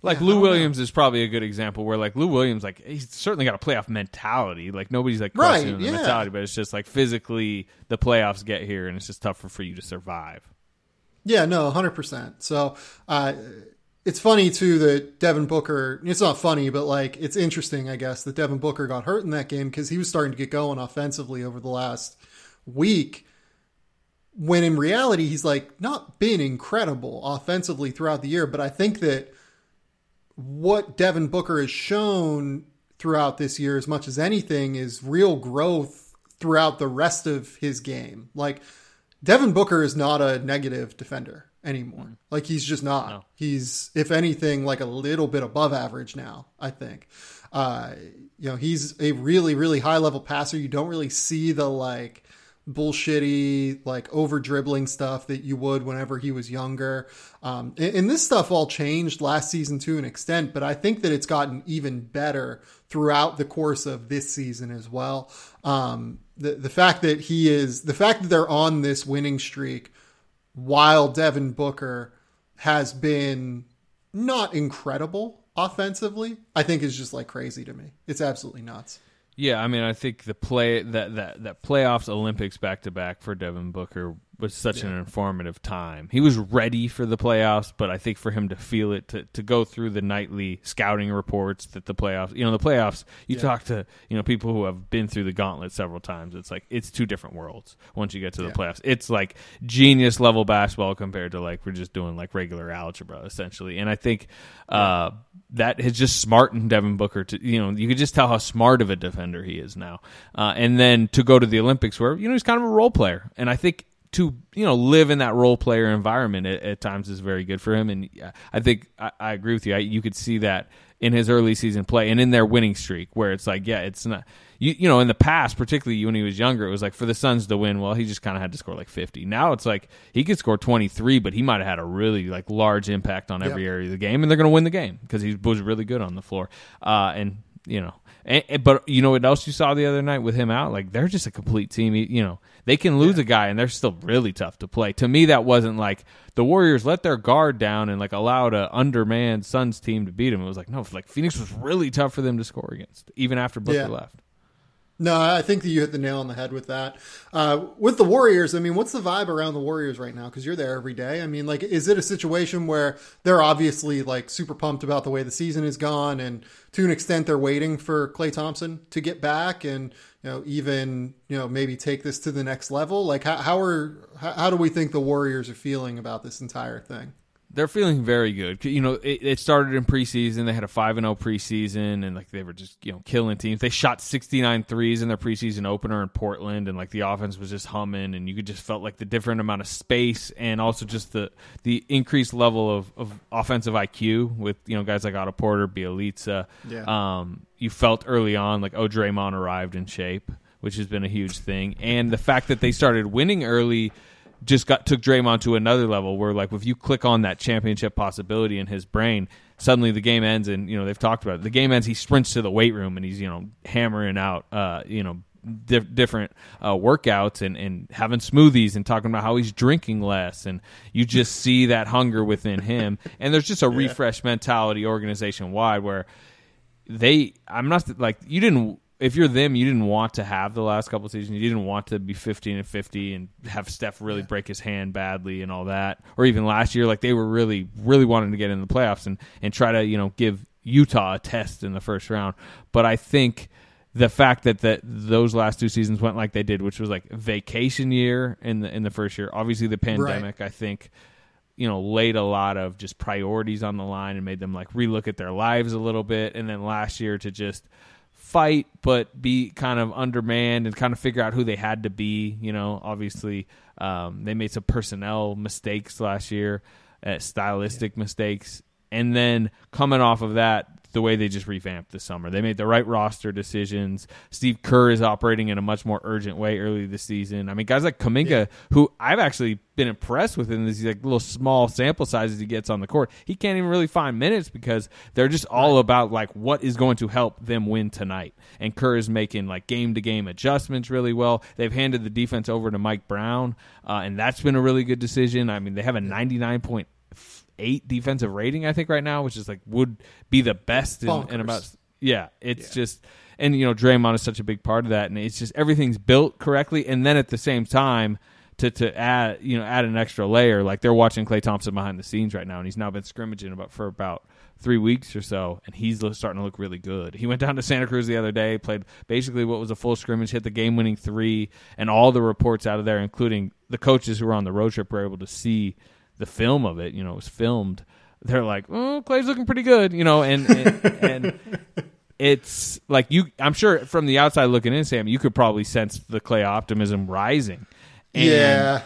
Like Yeah, Lou don't know. Williams is probably a good example where like Lou Williams like he's certainly got a playoff mentality. Like nobody's like Right, questioning the mentality, but it's just like physically the playoffs get here and it's just tougher for you to survive. Yeah, no, hundred percent. So uh, it's funny too that Devin Booker. It's not funny, but like it's interesting, I guess, that Devin Booker got hurt in that game because he was starting to get going offensively over the last week. When in reality, he's like not been incredible offensively throughout the year. But I think that what Devin Booker has shown throughout this year, as much as anything, is real growth throughout the rest of his game. Like Devin Booker is not a negative defender anymore. Like he's just not. No. He's if anything like a little bit above average now, I think. Uh you know, he's a really really high level passer. You don't really see the like bullshitty like over dribbling stuff that you would whenever he was younger. Um and, and this stuff all changed last season to an extent, but I think that it's gotten even better throughout the course of this season as well. Um the the fact that he is the fact that they're on this winning streak while Devin Booker has been not incredible offensively, I think is just like crazy to me. It's absolutely nuts. Yeah, I mean, I think the play that that that playoffs Olympics back to back for Devin Booker was such an informative time. He was ready for the playoffs, but I think for him to feel it, to to go through the nightly scouting reports that the playoffs, you know, the playoffs. You Yeah. talk to you know people who have been through the gauntlet several times. It's like it's two different worlds once you get to the Yeah. playoffs. It's like genius level basketball compared to like we're just doing like regular algebra essentially. And I think uh, that has just smartened Devin Booker to you know you could just tell how smart of a defender he is now. Uh, and then to go to the Olympics where you know he's kind of a role player, and I think to you know live in that role player environment at, at times is very good for him. And I think I, I agree with you. I, you could see that in his early season play and in their winning streak, where it's like, yeah, it's not you. You know, in the past, particularly when he was younger, it was like for the Suns to win. Well, he just kind of had to score like fifty. Now it's like he could score twenty three, but he might have had a really like large impact on every Yeah. area of the game, and they're going to win the game because he was really good on the floor. Uh, and you know, and, but you know what else you saw the other night with him out? Like they're just a complete team. You know, they can lose a guy and they're still really tough to play. To me, that wasn't like the Warriors let their guard down and like allowed a undermanned Suns team to beat them. It was like no, like Phoenix was really tough for them to score against, even after Booker Yeah. left. No, I think that you hit the nail on the head with that. Uh, with the Warriors, I mean, what's the vibe around the Warriors right now? Because you're there every day. I mean, like, is it a situation where they're obviously like super pumped about the way the season is gone, and to an extent, they're waiting for Klay Thompson to get back, and you know, even you know, maybe take this to the next level? Like, how, how are how, how do we think the Warriors are feeling about this entire thing? They're feeling very good. You know, it, it started in preseason. They had a five and zero preseason, and like they were just you know killing teams. They shot 69 threes in their preseason opener in Portland, and like the offense was just humming, and you could just felt like the different amount of space, and also just the the increased level of, of offensive IQ with you know guys like Otto Porter, Bjelica. Yeah. Um, you felt early on like oh Draymond arrived in shape, which has been a huge thing, and the fact that they started winning early just got took Draymond to another level where like if you click on that championship possibility in his brain, suddenly the game ends and you know they've talked about it. The game ends, he sprints to the weight room and he's you know hammering out uh you know di- different uh, workouts and and having smoothies and talking about how he's drinking less and you just see that hunger within him and there's just a refresh mentality organization wide where they I'm not like you didn't if you're them you didn't want to have the last couple of seasons. You didn't want to be 15 and 50 and have Steph really break his hand badly and all that. Or even last year like they were really really wanting to get in the playoffs and and try to you know give Utah a test in the first round. But I think the fact that that those last two seasons went like they did which was like vacation year in the in the first year obviously the pandemic I think you know, laid a lot of just priorities on the line and made them like relook at their lives a little bit. And then last year to just fight, but be kind of undermanned and kind of figure out who they had to be. You know, obviously, um, they made some personnel mistakes last year, uh, stylistic mistakes. And then coming off of that, the way they just revamped this summer. They made the right roster decisions. Steve Kerr is operating in a much more urgent way early this season. I mean, guys like Kuminga, who I've actually been impressed with in these like little small sample sizes he gets on the court. He can't even really find minutes because they're just all about like what is going to help them win tonight. And Kerr is making like game to game adjustments really well. They've handed the defense over to Mike Brown, uh, and that's been a really good decision. I mean, they have a ninety nine point eight defensive rating, I think, right now, which is like would be the best in, in about. Yeah, it's yeah. just and you know Draymond is such a big part of that, and it's just everything's built correctly, and then at the same time to to add you know add an extra layer. Like they're watching Klay Thompson behind the scenes right now, and he's now been scrimmaging about for about three weeks or so, and he's starting to look really good. He went down to Santa Cruz the other day, played basically what was a full scrimmage, hit the game winning three, and all the reports out of there, including the coaches who were on the road trip, were able to see the film of it. You know, it was filmed. They're like, mm, "Oh, Klay's looking pretty good," you know, and and, and it's like you. I'm sure from the outside looking in, Sam, you could probably sense the Klay optimism rising. And, yeah,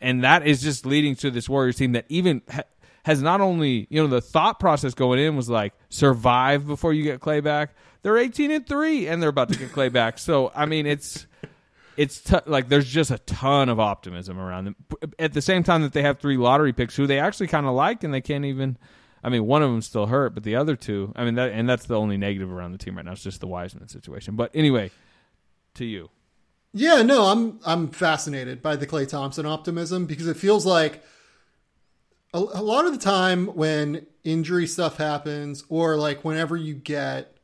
and that is just leading to this Warriors team that even ha- has not only you know the thought process going in was like survive before you get Klay back. They're 18 and three, and they're about to get Klay back. So I mean, it's it's t- like there's just a ton of optimism around them. At the same time that they have three lottery picks who they actually kind of like, and they can't even. I mean, one of them still hurt, but the other two. I mean, that and that's the only negative around the team right now. It's just the Wiseman situation. But anyway, to you. Yeah, no, I'm I'm fascinated by the Klay Thompson optimism because it feels like a, a lot of the time when injury stuff happens, or like whenever you get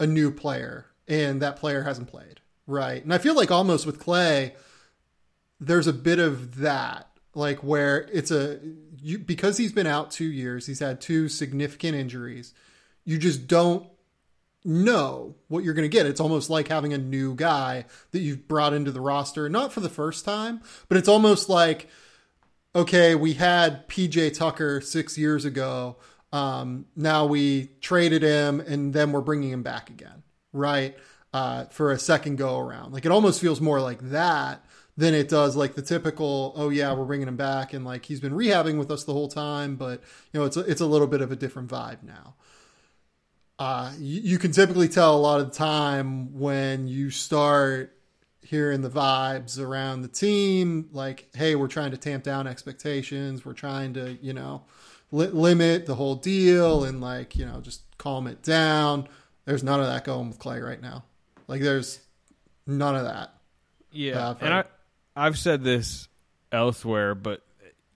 a new player and that player hasn't played, Right. And I feel like almost with Klay, there's a bit of that, like where it's a, you, because he's been out two years, he's had two significant injuries. You just don't know what you're going to get. It's almost like having a new guy that you've brought into the roster, not for the first time, but it's almost like, okay, we had PJ Tucker six years ago. Um, now we traded him and then we're bringing him back again. Right uh, for a second go around. Like it almost feels more like that than it does like the typical. Oh yeah, we're bringing him back, and like he's been rehabbing with us the whole time, but you know it's a, it's a little bit of a different vibe now. Uh, you, you can typically tell a lot of the time when you start hearing the vibes around the team, like, hey, we're trying to tamp down expectations, we're trying to, you know, li- limit the whole deal, and like, you know, just calm it down. There's none of that going with Klay right now. Like there's none of that. Yeah, and I I've said this elsewhere, but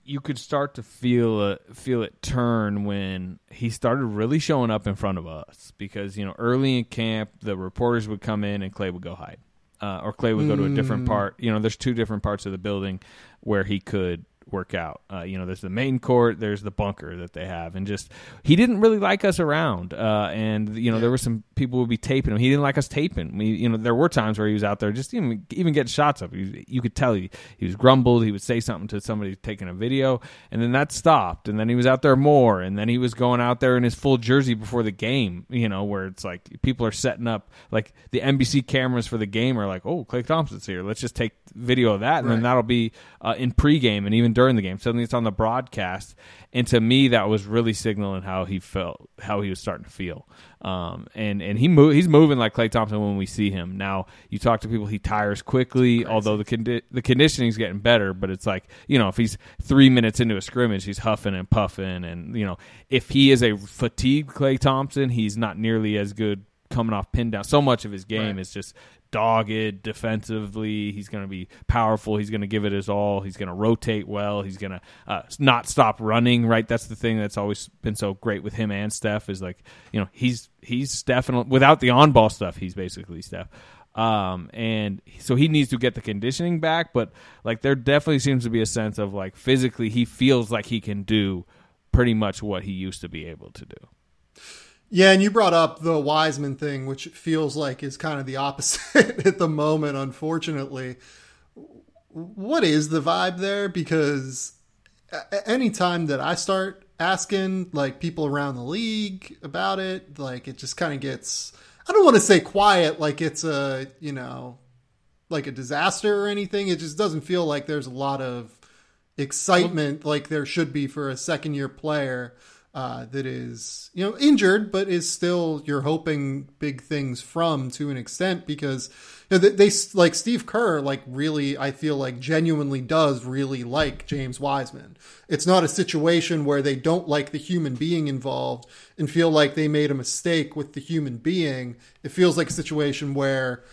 you could start to feel it, feel it turn when he started really showing up in front of us because you know early in camp the reporters would come in and Klay would go hide, uh, or Klay would go to a different mm. part. You know, there's two different parts of the building where he could work out. Uh, you know, there's the main court, there's the bunker that they have, and just he didn't really like us around. Uh, and you know, there were some people would be taping him. He didn't like us taping. We, you know, there were times where he was out there just even even getting shots up. He, you could tell he he was grumbled. He would say something to somebody taking a video, and then that stopped. And then he was out there more, and then he was going out there in his full jersey before the game. You know, where it's like people are setting up like the NBC cameras for the game are like, oh, Klay Thompson's here. Let's just take video of that, and right. then that'll be uh, in pregame and even during the game. Suddenly it's on the broadcast, and to me that was really signaling how he felt, how he was starting to feel. Um, and and he move, he's moving like Klay Thompson when we see him. Now you talk to people, he tires quickly. Although the condi- the conditioning's getting better, but it's like you know if he's three minutes into a scrimmage, he's huffing and puffing, and you know if he is a fatigued Klay Thompson, he's not nearly as good coming off pin down. So much of his game right. is just dogged defensively. He's going to be powerful. He's going to give it his all. He's going to rotate well. He's going to uh, not stop running. Right. That's the thing that's always been so great with him and Steph is like you know he's he's definitely without the on ball stuff. He's basically Steph. Um, and so he needs to get the conditioning back, but like there definitely seems to be a sense of like physically he feels like he can do pretty much what he used to be able to do. Yeah, and you brought up the Wiseman thing, which feels like is kind of the opposite at the moment, unfortunately. What is the vibe there? Because anytime that I start asking like people around the league about it, like it just kind of gets I don't want to say quiet like it's a, you know, like a disaster or anything. It just doesn't feel like there's a lot of excitement like there should be for a second year player uh, that is you know injured but is still you're hoping big things from to an extent because you know, they, they, like Steve Kerr like really I feel like genuinely does really like James Wiseman. It's not a situation where they don't like the human being involved and feel like they made a mistake with the human being. It feels like a situation where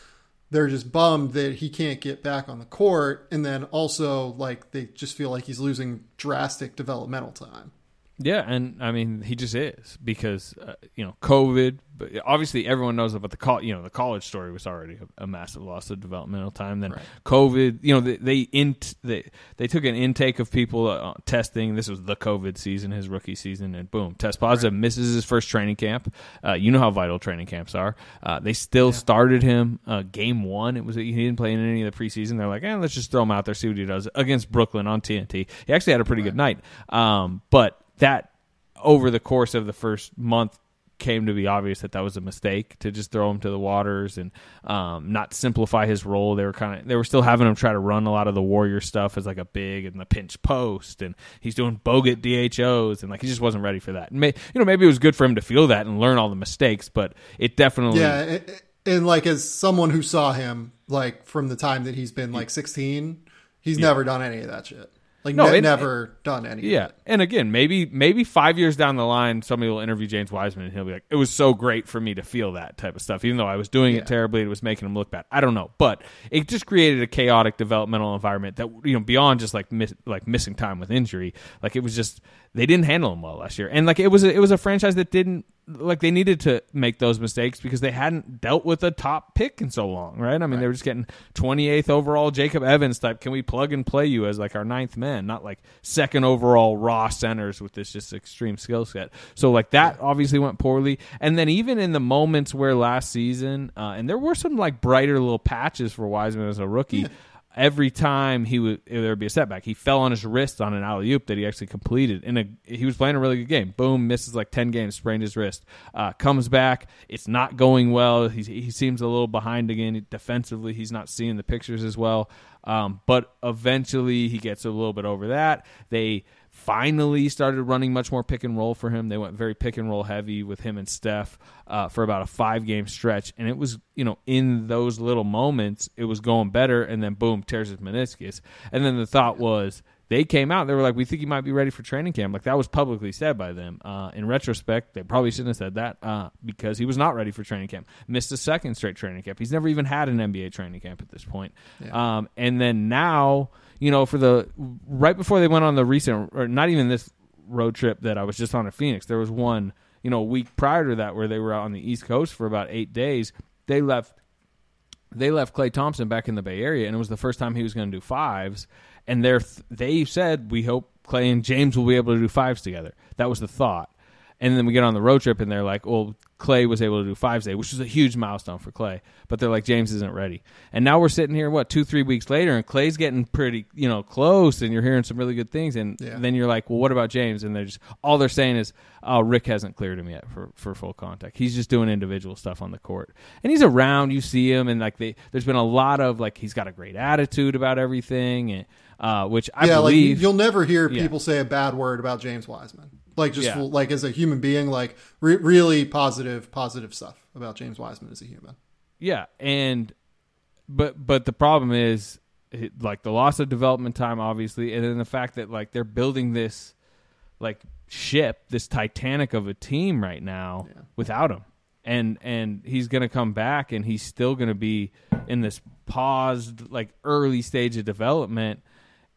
they're just bummed that he can't get back on the court and then also like they just feel like he's losing drastic developmental time. Yeah, and I mean he just is because uh, you know COVID. But obviously, everyone knows about the col- you know the college story was already a, a massive loss of developmental time. Then Right. COVID, you know they they, int- they they took an intake of people uh, testing. This was the COVID season, his rookie season, and boom, test positive. Misses his first training camp. Uh, you know how vital training camps are. Uh, they still started him uh, game one. It was he didn't play in any of the preseason. They're like, eh, let's just throw him out there, see what he does against Brooklyn on TNT. He actually had a pretty good night, um, but that over the course of the first month came to be obvious that that was a mistake to just throw him to the waters and um, not simplify his role. They were kind of they were still having him try to run a lot of the warrior stuff as like a big and the pinch post, and he's doing Bogut DHOs, and like he just wasn't ready for that. May, you know, maybe it was good for him to feel that and learn all the mistakes, but it definitely Yeah, and, and like as someone who saw him like from the time that he's been like 16, he's never done any of that shit. Like No, ne- it- never done any. Yeah, and again, maybe maybe five years down the line, somebody will interview James Wiseman, and he'll be like, "It was so great for me to feel that type of stuff, even though I was doing Yeah. it terribly. It was making him look bad. I don't know, but it just created a chaotic developmental environment that you know beyond just like miss, like missing time with injury. Like it was just they didn't handle him well last year, and like it was a, it was a franchise that didn't like they needed to make those mistakes because they hadn't dealt with a top pick in so long, right? I mean, they were just getting 28th overall Jacob Evans type. Can we plug and play you as like our ninth man, not like second overall raw centers with this just extreme skill set? So like that obviously went poorly. And then even in the moments where last season, uh, and there were some like brighter little patches for Wiseman as a rookie every time he would there would be a setback. He fell on his wrist on an alley oop that he actually completed. In a he was playing a really good game. Boom, misses like ten games, sprained his wrist. Uh, comes back. It's not going well. He he seems a little behind again defensively. He's not seeing the pictures as well. Um, but eventually he gets a little bit over that. They finally started running much more pick and roll for him. They went very pick and roll heavy with him and Steph uh, for about a five game stretch, and it was you know in those little moments it was going better, and then boom tears his meniscus, and then the thought was. They came out. They were like, "We think he might be ready for training camp." Like that was publicly said by them. Uh, in retrospect, they probably shouldn't have said that uh, because he was not ready for training camp. Missed a second straight training camp. He's never even had an NBA training camp at this point. Um, and then now, you know, for the right before they went on the recent, or not even this road trip that I was just on at Phoenix, there was one, you know, a week prior to that where they were out on the East Coast for about eight days. They left they left Klay Thompson back in the Bay Area, and it was the first time he was going to do fives. And they they said we hope Klay and James will be able to do fives together. That was the thought. And then we get on the road trip, and they're like, "Well, Klay was able to do fives day, which was a huge milestone for Klay." But they're like, "James isn't ready." And now we're sitting here, what two, three weeks later, and Klay's getting pretty, you know, close, and you're hearing some really good things. And Yeah. then you're like, "Well, what about James?" And they're just all they're saying is, "Oh, Rick hasn't cleared him yet for for full contact. He's just doing individual stuff on the court, and he's around. You see him, and like they, there's been a lot of like he's got a great attitude about everything, and uh, which I yeah, like believe you'll never hear Yeah. people say a bad word about James Wiseman. Like just Yeah. like as a human being, like re- really positive, positive stuff about James Wiseman as a human. Yeah, and but but the problem is it, like the loss of development time, obviously, and then the fact that like they're building this like ship, this Titanic of a team right now Yeah. without him, and and he's gonna come back, and he's still gonna be in this paused like early stage of development,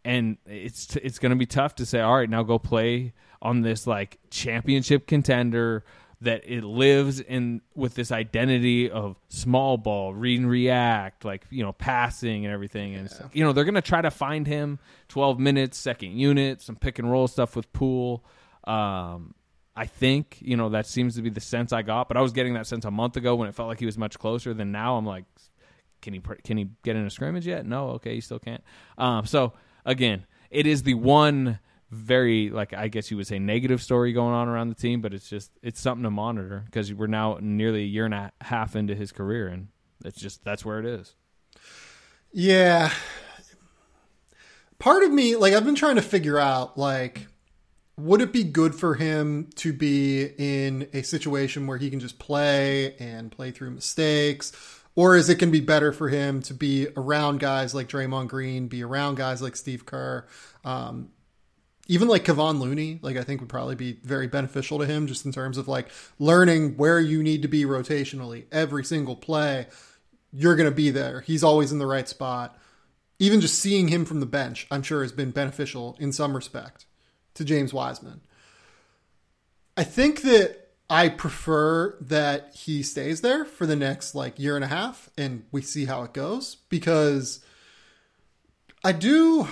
and it's it's gonna be tough to say, all right, now go play on this like championship contender that it lives in with this identity of small ball, read and react, like you know, passing and everything. And it's- you know, they're gonna try to find him twelve minutes, second unit, some pick and roll stuff with Poole. Um, I think you know that seems to be the sense I got, but I was getting that sense a month ago when it felt like he was much closer than now. I'm like, can he can he get in a scrimmage yet? No, okay, he still can't. Um, so again, it is the one very like I guess you would say negative story going on around the team, but it's just it's something to monitor because we're now nearly a year and a half into his career, and it's just that's where it is. Yeah. Part of me, like, I've been trying to figure out, like, would it be good for him to be in a situation where he can just play and play through mistakes? Or is it going to be better for him to be around guys like Draymond Green, be around guys like Steve Kerr, um, even like Kevon Looney, like I think would probably be very beneficial to him just in terms of like learning where you need to be rotationally every single play. You're going to be there. He's always in the right spot. Even just seeing him from the bench, I'm sure has been beneficial in some respect to James Wiseman. I think that I prefer that he stays there for the next like year and a half and we see how it goes because I do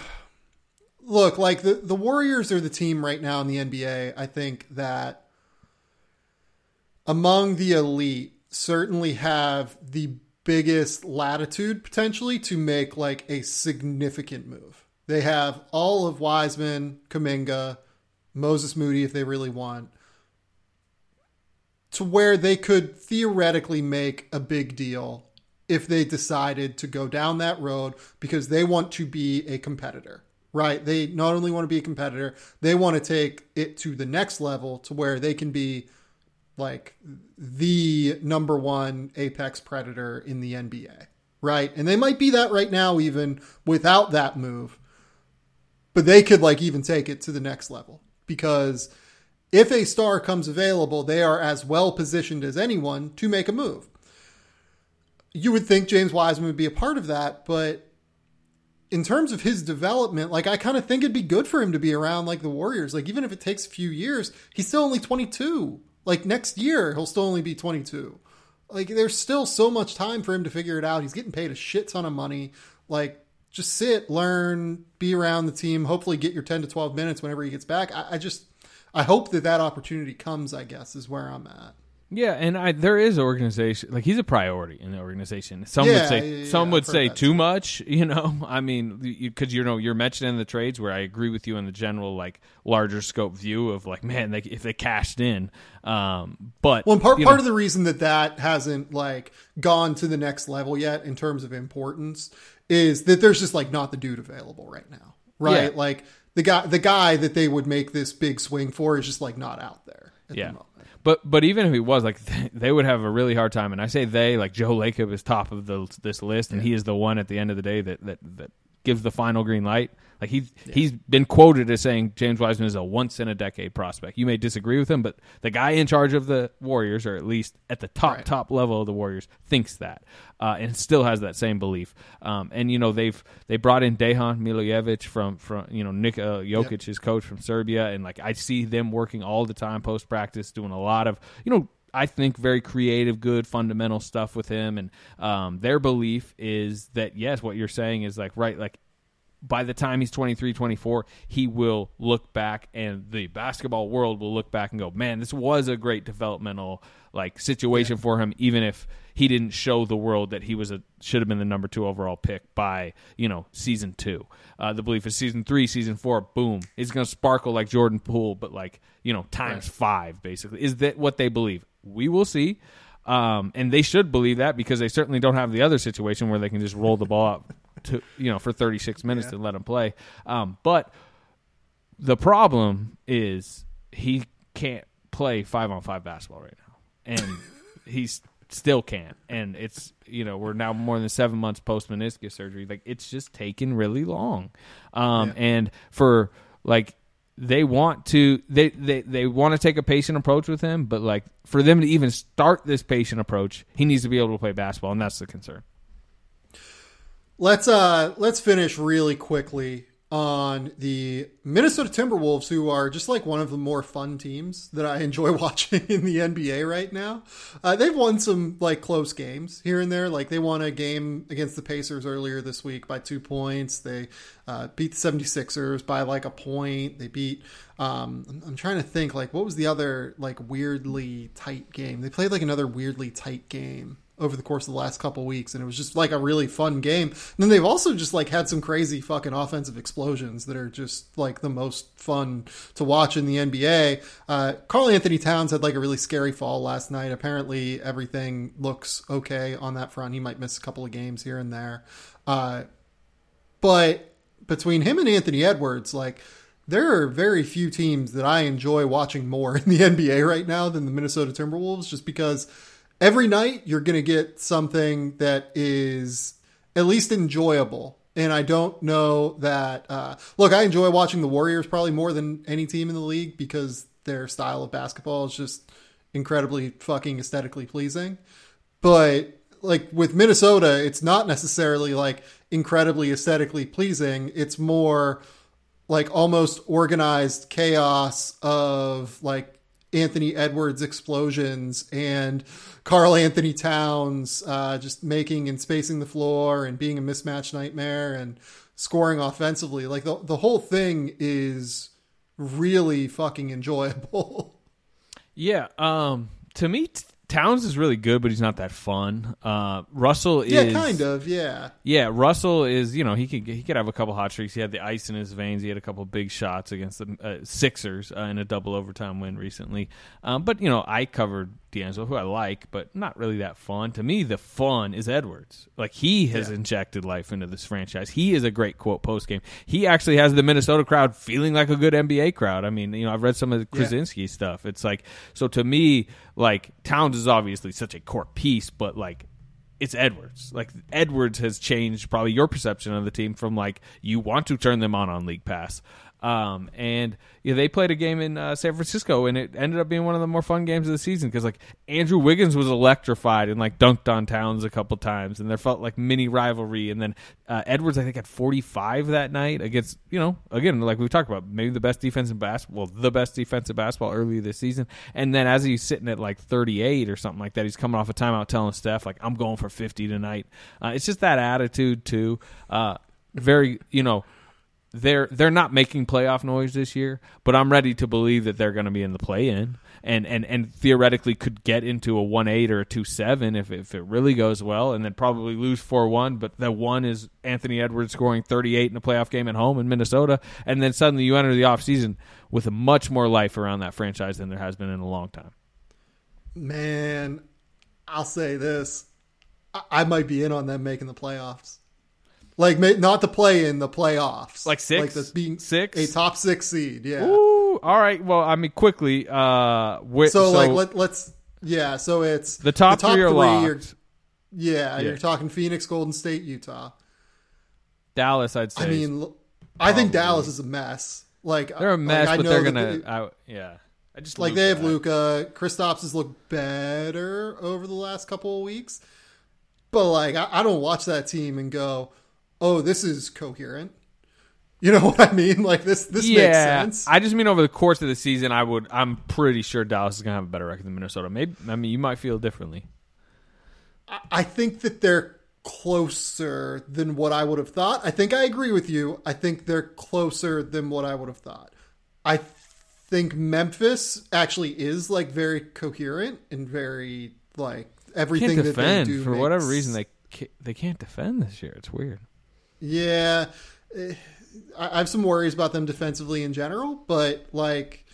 look like the the Warriors are the team right now in the NBA. I think that among the elite certainly have the biggest latitude potentially to make like a significant move. They have all of Wiseman, Kuminga, Moses Moody if they really want to where they could theoretically make a big deal if they decided to go down that road because they want to be a competitor right? They not only want to be a competitor, they want to take it to the next level to where they can be like the number one apex predator in the NBA, right? And they might be that right now, even without that move, but they could like even take it to the next level because if a star comes available, they are as well positioned as anyone to make a move. You would think James Wiseman would be a part of that, but in terms of his development, like I kind of think it'd be good for him to be around like the Warriors. Like even if it takes a few years, he's still only 22. Like next year, he'll still only be 22. Like there's still so much time for him to figure it out. He's getting paid a shit ton of money. Like just sit, learn, be around the team. Hopefully, get your 10 to 12 minutes whenever he gets back. I, I just I hope that that opportunity comes. I guess is where I'm at. Yeah, and I, there is organization like he's a priority in the organization. Some Yeah, would say yeah, yeah, some I've would say too much. You know, I mean, because you, know you're mentioning the trades where I agree with you in the general like larger scope view of like man, they, if they cashed in, um, but Well, part part know, of the reason that that hasn't like gone to the next level yet in terms of importance is that there's just like not the dude available right now, right? Yeah. Like the guy the guy that they would make this big swing for is just like not out there at Yeah. the moment. But but even if he was like, they would have a really hard time. And I say they like Joe Lacob is top of the this list, and he is the one at the end of the day that that that gives the final green light. Like he's he's been quoted as saying James Wiseman is a once in a decade prospect. You may disagree with him, but the guy in charge of the Warriors, or at least at the top Right. top level of the Warriors, thinks that uh, and still has that same belief. Um, and you know they've they brought in Dejan Milojevic from from you know Nik uh, Jokic, his coach from Serbia, and like I see them working all the time post practice, doing a lot of you know I think very creative, good fundamental stuff with him, and um, their belief is that yes, what you're saying is like right, like by the time he's 23, 24, he will look back and the basketball world will look back and go, man, this was a great developmental like situation for him, even if he didn't show the world that he was a should have been the number two overall pick by you know season two. Uh, the belief is season three, season four, boom, he's going to sparkle like Jordan Poole, but like you know times five basically. Is that what they believe? We will see. Um, and they should believe that because they certainly don't have the other situation where they can just roll the ball up to you know for 36 minutes and let him play. Um, but the problem is he can't play five on five basketball right now, and he's still can't. And it's you know we're now more than seven months post meniscus surgery. Like it's just taken really long, um, and for like they want to they, they they want to take a patient approach with him, but like for them to even start this patient approach, he needs to be able to play basketball, and that's the concern. Let's uh let's finish really quickly on the Minnesota Timberwolves, who are just like one of the more fun teams that I enjoy watching in the NBA right now. Uh, they've won some like close games here and there. Like they won a game against the Pacers earlier this week by two points. They uh, beat the 76ers by like a point. They beat. Um, I'm, I'm trying to think like what was the other like weirdly tight game? They played like another weirdly tight game over the course of the last couple weeks and it was just like a really fun game. And then they've also just like had some crazy fucking offensive explosions that are just like the most fun to watch in the nba uh, karl anthony towns had like a really scary fall last night. Apparently everything looks okay on that front. He might miss a couple of games here and there. Uh, but between him and anthony edwards like there are very few teams that I enjoy watching more in the NBA right now than the Minnesota Timberwolves, just because every night you're going to get something that is at least enjoyable. And I don't know that. Uh, look, I enjoy watching the Warriors probably more than any team in the league because their style of basketball is just incredibly fucking aesthetically pleasing. But like with Minnesota, it's not necessarily like incredibly aesthetically pleasing. It's more like almost organized chaos of like Anthony Edwards explosions and Karl Anthony Towns uh, just making and spacing the floor and being a mismatch nightmare and scoring offensively. Like the the whole thing is really fucking enjoyable. Yeah. Um. To me, Towns is really good, but he's not that fun. Uh, Russell is yeah, kind of. Yeah. Yeah, Russell is. You know, he could he could have a couple hot streaks. He had the ice in his veins. He had a couple big shots against the uh, Sixers uh, in a double overtime win recently. Um, but you know, I covered D'Angelo, who I like, but not really that fun. To me, the fun is Edwards. Like he has Yeah. injected life into this franchise. He is a great quote post game. He actually has the Minnesota crowd feeling like a good NBA crowd. I mean, you know, I've read some of the Yeah. Krawczynski stuff. It's like so to me, like Towns is obviously such a core piece, but like it's Edwards. Like Edwards has changed probably your perception of the team from like you want to turn them on on League Pass. Um, and yeah, they played a game in uh, San Francisco, and it ended up being one of the more fun games of the season because like Andrew Wiggins was electrified and like dunked on Towns a couple times, and there felt like mini rivalry. And then uh, Edwards, I think, had 45 that night against you know again like we talked about maybe the best defense in basketball, the best defense in basketball early this season. And then as he's sitting at like 38 or something like that, he's coming off a timeout telling Steph like I'm going for 50 tonight. Uh, it's just that attitude too. Uh, very you know they're they're not making playoff noise this year, but I'm ready to believe that they're going to be in the play in and, and and theoretically could get into a one eight or a two seven if if it really goes well, and then probably lose four one. But the one is Anthony Edwards scoring 38 in a playoff game at home in Minnesota, and then suddenly you enter the offseason with much more life around that franchise than there has been in a long time. Man, I'll say this: I, I might be in on them making the playoffs. Like, not the play in the playoffs, Like six? like the being Six? a top six seed. Yeah. Ooh, all right. Well, I mean, quickly. Uh, whi- So, like, let, let's yeah. So it's the top, three are you're- yeah, Yeah. you're talking Phoenix, Golden State, Utah. Dallas, I'd say. I mean, I think Dallas is a mess. Like they're a like, mess, I but know they're gonna. they- I, yeah, I just like they have Luka. Luca. Kristaps has looked better over the last couple of weeks, but like I, I don't watch that team and go, "Oh, this is coherent." You know what I mean? Like this, this makes sense. I just mean over the course of the season, I would. I'm pretty sure Dallas is gonna have a better record than Minnesota. Maybe. I mean, you might feel differently. I think that they're closer than what I would have thought. I think I agree with you. I think they're closer than what I would have thought. I think Memphis actually is like very coherent and very like everything that they do for whatever reason. They they can't defend this year. It's weird. Yeah, eh, I have some worries about them defensively in general, but like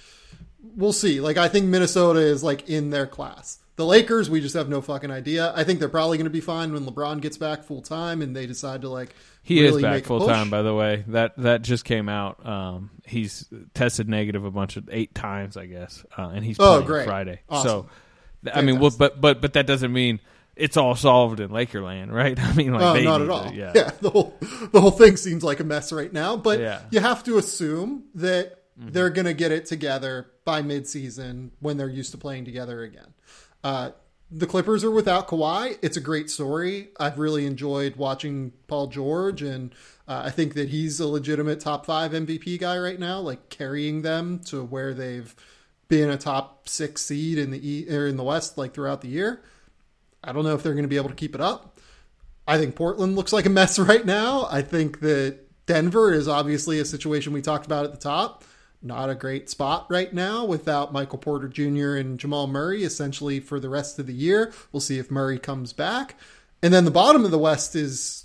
we'll see. Like I think Minnesota is like in their class. The Lakers, we just have no fucking idea. I think they're probably going to be fine when LeBron gets back full time and they decide to like He really is back full time, by the way. That that just came out. Um, he's tested negative a bunch of eight times, I guess, uh, and he's Oh, playing great. Friday. Awesome. So, th- I mean, well, but but but that doesn't mean it's all solved in Lakerland, right? I mean, like Oh, not at all. yeah. yeah, the whole the whole thing seems like a mess right now. But Yeah. you have to assume that Mm-hmm. they're going to get it together by midseason when they're used to playing together again. Uh, the Clippers are without Kawhi. It's a great story. I've really enjoyed watching Paul George, and uh, I think that he's a legitimate top five MVP guy right now, like carrying them to where they've been a top six seed in the e- or in the West, like throughout the year. I don't know if they're going to be able to keep it up. I think Portland looks like a mess right now. I think that Denver is obviously a situation we talked about at the top. Not a great spot right now without Michael Porter Jr. and Jamal Murray essentially for the rest of the year. We'll see if Murray comes back. And then the bottom of the West is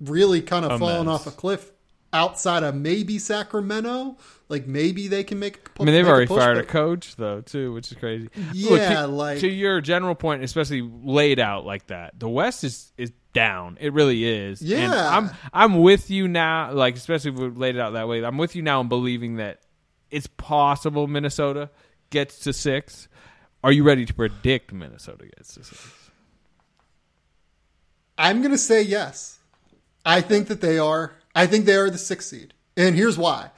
really kind of A falling mess. off a cliff outside of maybe Sacramento. Like maybe they can make a I mean, they've already push, fired a coach though, too, which is crazy. Yeah, to, like- to your general point, especially laid out like that, the West is is down. It really is. And Yeah. I'm I'm with you now. Like especially if we laid it out that way. I'm with you now in believing that it's possible Minnesota gets to six. Are you ready to predict Minnesota gets to six? I'm going to say yes. I think that they are. I think they are the sixth seed. And here's why.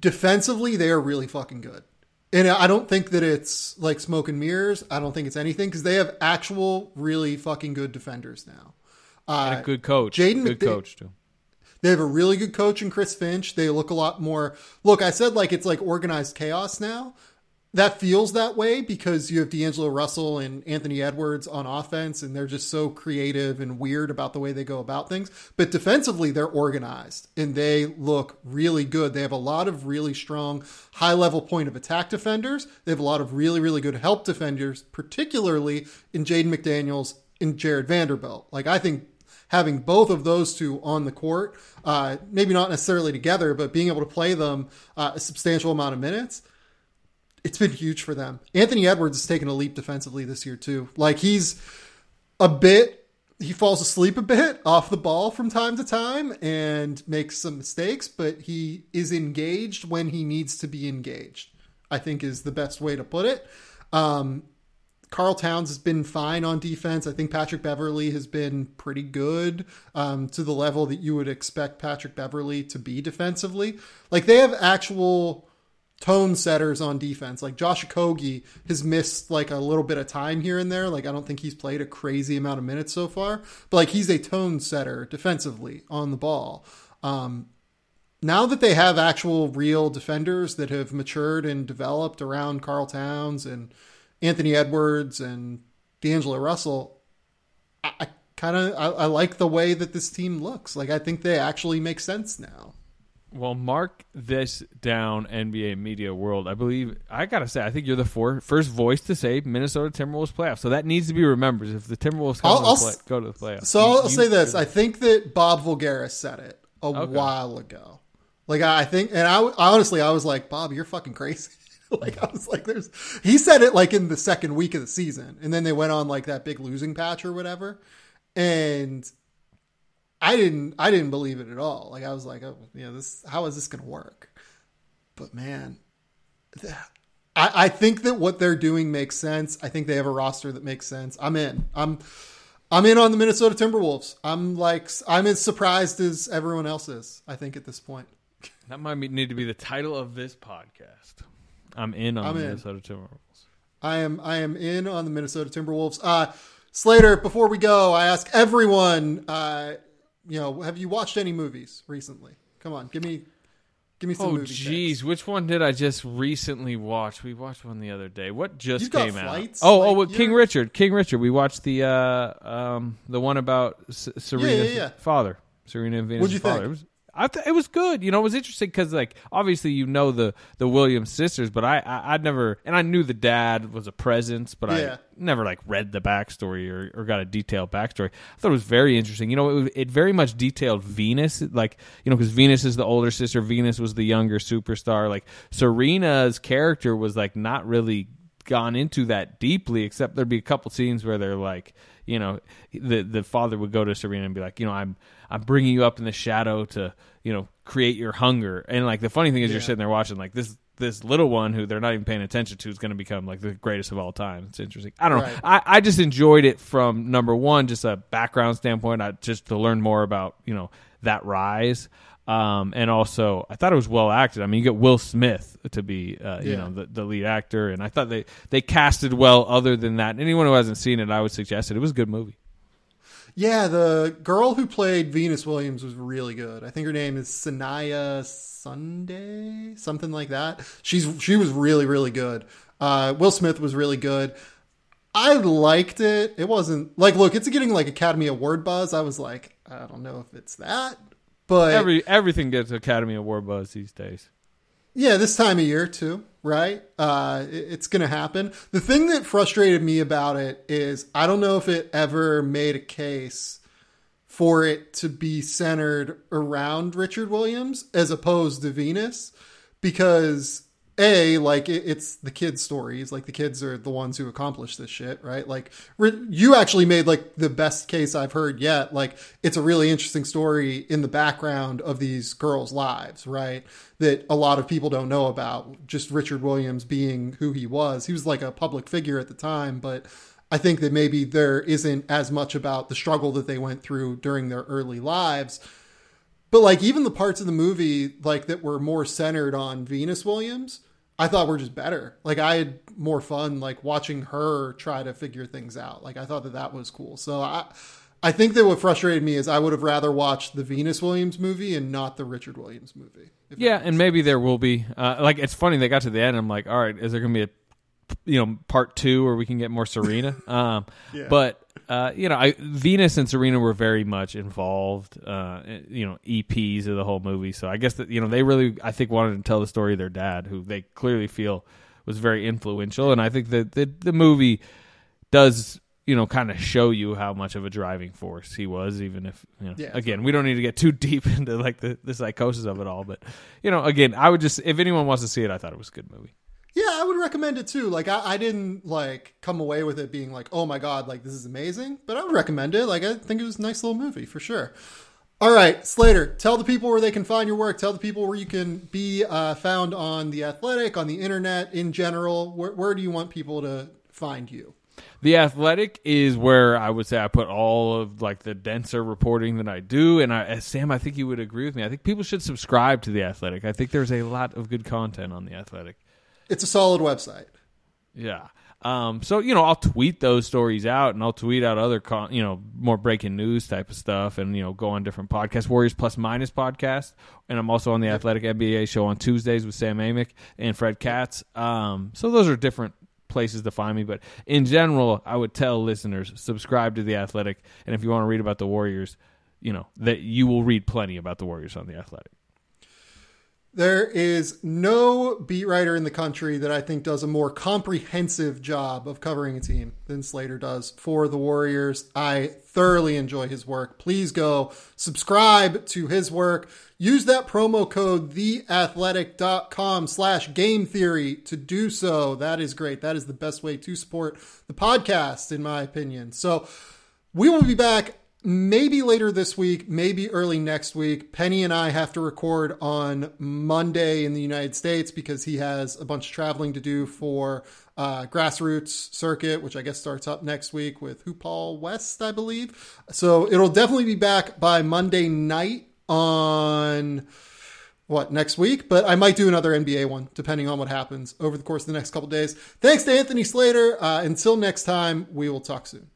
Defensively, they are really fucking good. And I don't think that it's like smoke and mirrors. I don't think it's anything because they have actual, really fucking good defenders now. Uh, a good coach. Jaden good McDa- coach too. they have a really good coach in Chris Finch. They look a lot more. Look, I said like it's like organized chaos now. That feels that way because you have D'Angelo Russell and Anthony Edwards on offense, and they're just so creative and weird about the way they go about things. But defensively, they're organized and they look really good. They have a lot of really strong, high level point of attack defenders. They have a lot of really, really good help defenders, particularly in Jaden McDaniels and Jared Vanderbilt. Like, I think having both of those two on the court, uh, maybe not necessarily together, but being able to play them uh, a substantial amount of minutes it's been huge for them. Anthony Edwards has taken a leap defensively this year too. Like he's a bit he falls asleep a bit off the ball from time to time and makes some mistakes, but he is engaged when he needs to be engaged. I think is the best way to put it. Um, Karl Towns has been fine on defense. I think Patrick Beverley has been pretty good um, to the level that you would expect Patrick Beverley to be defensively. Like they have actual tone setters on defense. Like Josh Okogie has missed like a little bit of time here and there. Like I don't think he's played a crazy amount of minutes so far, but like he's a tone setter defensively on the ball. Um, now that they have actual real defenders that have matured and developed around Karl Towns and Anthony Edwards and D'Angelo Russell, I, I kind of I, I like the way that this team looks. Like I think they actually make sense now. Well, mark this down, NBA media world. I believe I gotta say, I think you're the four, first voice to say Minnesota Timberwolves playoffs. So that needs to be remembered. If the Timberwolves I'll, to I'll, play, go to the playoffs, so I'll, say this: I think that Bob Voulgaris said it a okay. while ago. Like I think, and I honestly, I was like, Bob, you're fucking crazy. like I was like, there's. He said it like in the second week of the season, and then they went on like that big losing patch or whatever, and I didn't I didn't believe it at all. Like I was like, oh, you know, this how is this going to work? But man, I, I think that what they're doing makes sense. I think they have a roster that makes sense. I'm in. I'm I'm in on the Minnesota Timberwolves. I'm like I'm as surprised as everyone else is. I think at this point. That might need to be the title of this podcast. I'm in on I'm the in. Minnesota Timberwolves. I am I am in on the Minnesota Timberwolves. Uh Slater, before we go, I ask everyone uh you know, have you watched any movies recently? Come on, give me give me some oh, jeez, which one did I just recently watch? We watched one the other day. What just You've came out? Oh, like, oh, well, King Richard. King Richard. We watched the uh um the one about S- Serena's yeah, yeah, yeah. father. Serena and Venus' What'd you father. think? It was I th- it was good. You know, it was interesting because like obviously you know the the Williams sisters, but I, I would never and I knew the dad was a presence, but yeah. I never like read the backstory or, or got a detailed backstory. I thought it was very interesting. You know, it, it very much detailed Venus, like you know, because Venus is the older sister, Venus was the younger superstar. Like Serena's character was like not really gone into that deeply, except there'd be a couple scenes where they're like, you know, the the father would go to Serena and be like, you know, I'm I'm bringing you up in the shadow to you know create your hunger. And like the funny thing is, yeah. you're sitting there watching like this this little one who they're not even paying attention to is going to become like the greatest of all time. It's interesting. I don't know. I, I just enjoyed it from number one, just a background standpoint, I, just to learn more about you know that rise. Um, and also, I thought it was well acted. I mean, you get Will Smith to be, uh, you yeah. know, the, the lead actor, and I thought they they casted well. Other than that, anyone who hasn't seen it, I would suggest it. It was a good movie. Yeah, the girl who played Venus Williams was really good. I think her name is Sanaya Sunday, something like that. She's she was really really good. Uh, Will Smith was really good. I liked it. It wasn't like look, it's getting like Academy Award buzz. I was like, I don't know if it's that, but every everything gets Academy Award buzz these days. Yeah, this time of year too, right? Uh, it, it's going to happen. The thing that frustrated me about it is I don't know if it ever made a case for it to be centered around Richard Williams as opposed to Venus, because a like it, it's the kids stories like the kids are the ones who accomplish this shit right? Like you actually made like the best case i've heard yet. Like it's a really interesting story in the background of these girls lives right? That a lot of people don't know about. Just richard williams being who he was. He was like a public figure at the time but i think that maybe there isn't as much about the struggle that they went through during their early lives. But like even the parts of the movie like that were more centered on Venus Williams, I thought were just better. Like I had more fun like watching her try to figure things out. Like I thought that that was cool. So I I think that what frustrated me is I would have rather watched the Venus Williams movie and not the Richard Williams movie. Yeah, and maybe there will be. Uh, like it's funny they got to the end. I'm like, all right, is there going to be a you know part two where we can get more Serena. Um, Yeah. But uh, you know, I, Venus and Serena were very much involved. Uh, you know, EPs of the whole movie. So I guess that you know they really I think wanted to tell the story of their dad, who they clearly feel was very influential, and I think that the the movie does you know kind of show you how much of a driving force he was even if you know Yeah. again we don't need to get too deep into like the, the psychosis of it all but you know again i would just if anyone wants to see it i thought it was a good movie I would recommend it too. Like, I, I didn't like come away with it being like, oh my god, like this is amazing. But I would recommend it. Like, I think it was a nice little movie for sure. All right, Slater, tell the people where they can find your work. Tell the people where you can be uh, found on the Athletic, on the internet in general. Where, where do you want people to find you? the athletic is where i would say i put all of like the denser reporting that i do and i sam i think you would agree with me i think people should subscribe to the athletic i think there's a lot of good content on the athletic It's a solid website. Yeah. Um, so you know, I'll tweet those stories out, and I'll tweet out other, con- you know, more breaking news type of stuff, and you know, go on different podcasts. Warriors Plus Minus podcast, and I'm also on the Athletic NBA show on Tuesdays with Sam Amick and Fred Katz. Um, so those are different places to find me, but in general, I would tell listeners subscribe to the Athletic, and if you want to read about the Warriors, you know that you will read plenty about the Warriors on the Athletic. There is no beat writer in the country that I think does a more comprehensive job of covering a team than Slater does for the Warriors. I thoroughly enjoy his work. Please go subscribe to his work. Use that promo code theathletic.com slash game theory to do so. That is great. That is the best way to support the podcast, in my opinion. So we will be back maybe later this week, maybe early next week. Penny and I have to record on Monday in the United States because he has a bunch of traveling to do for uh, grassroots circuit, which I guess starts up next week with Hoophall West, I believe. So it'll definitely be back by Monday night on what next week, but I might do another NBA one depending on what happens over the course of the next couple days. Thanks to Anthony Slater. Uh, until next time, we will talk soon.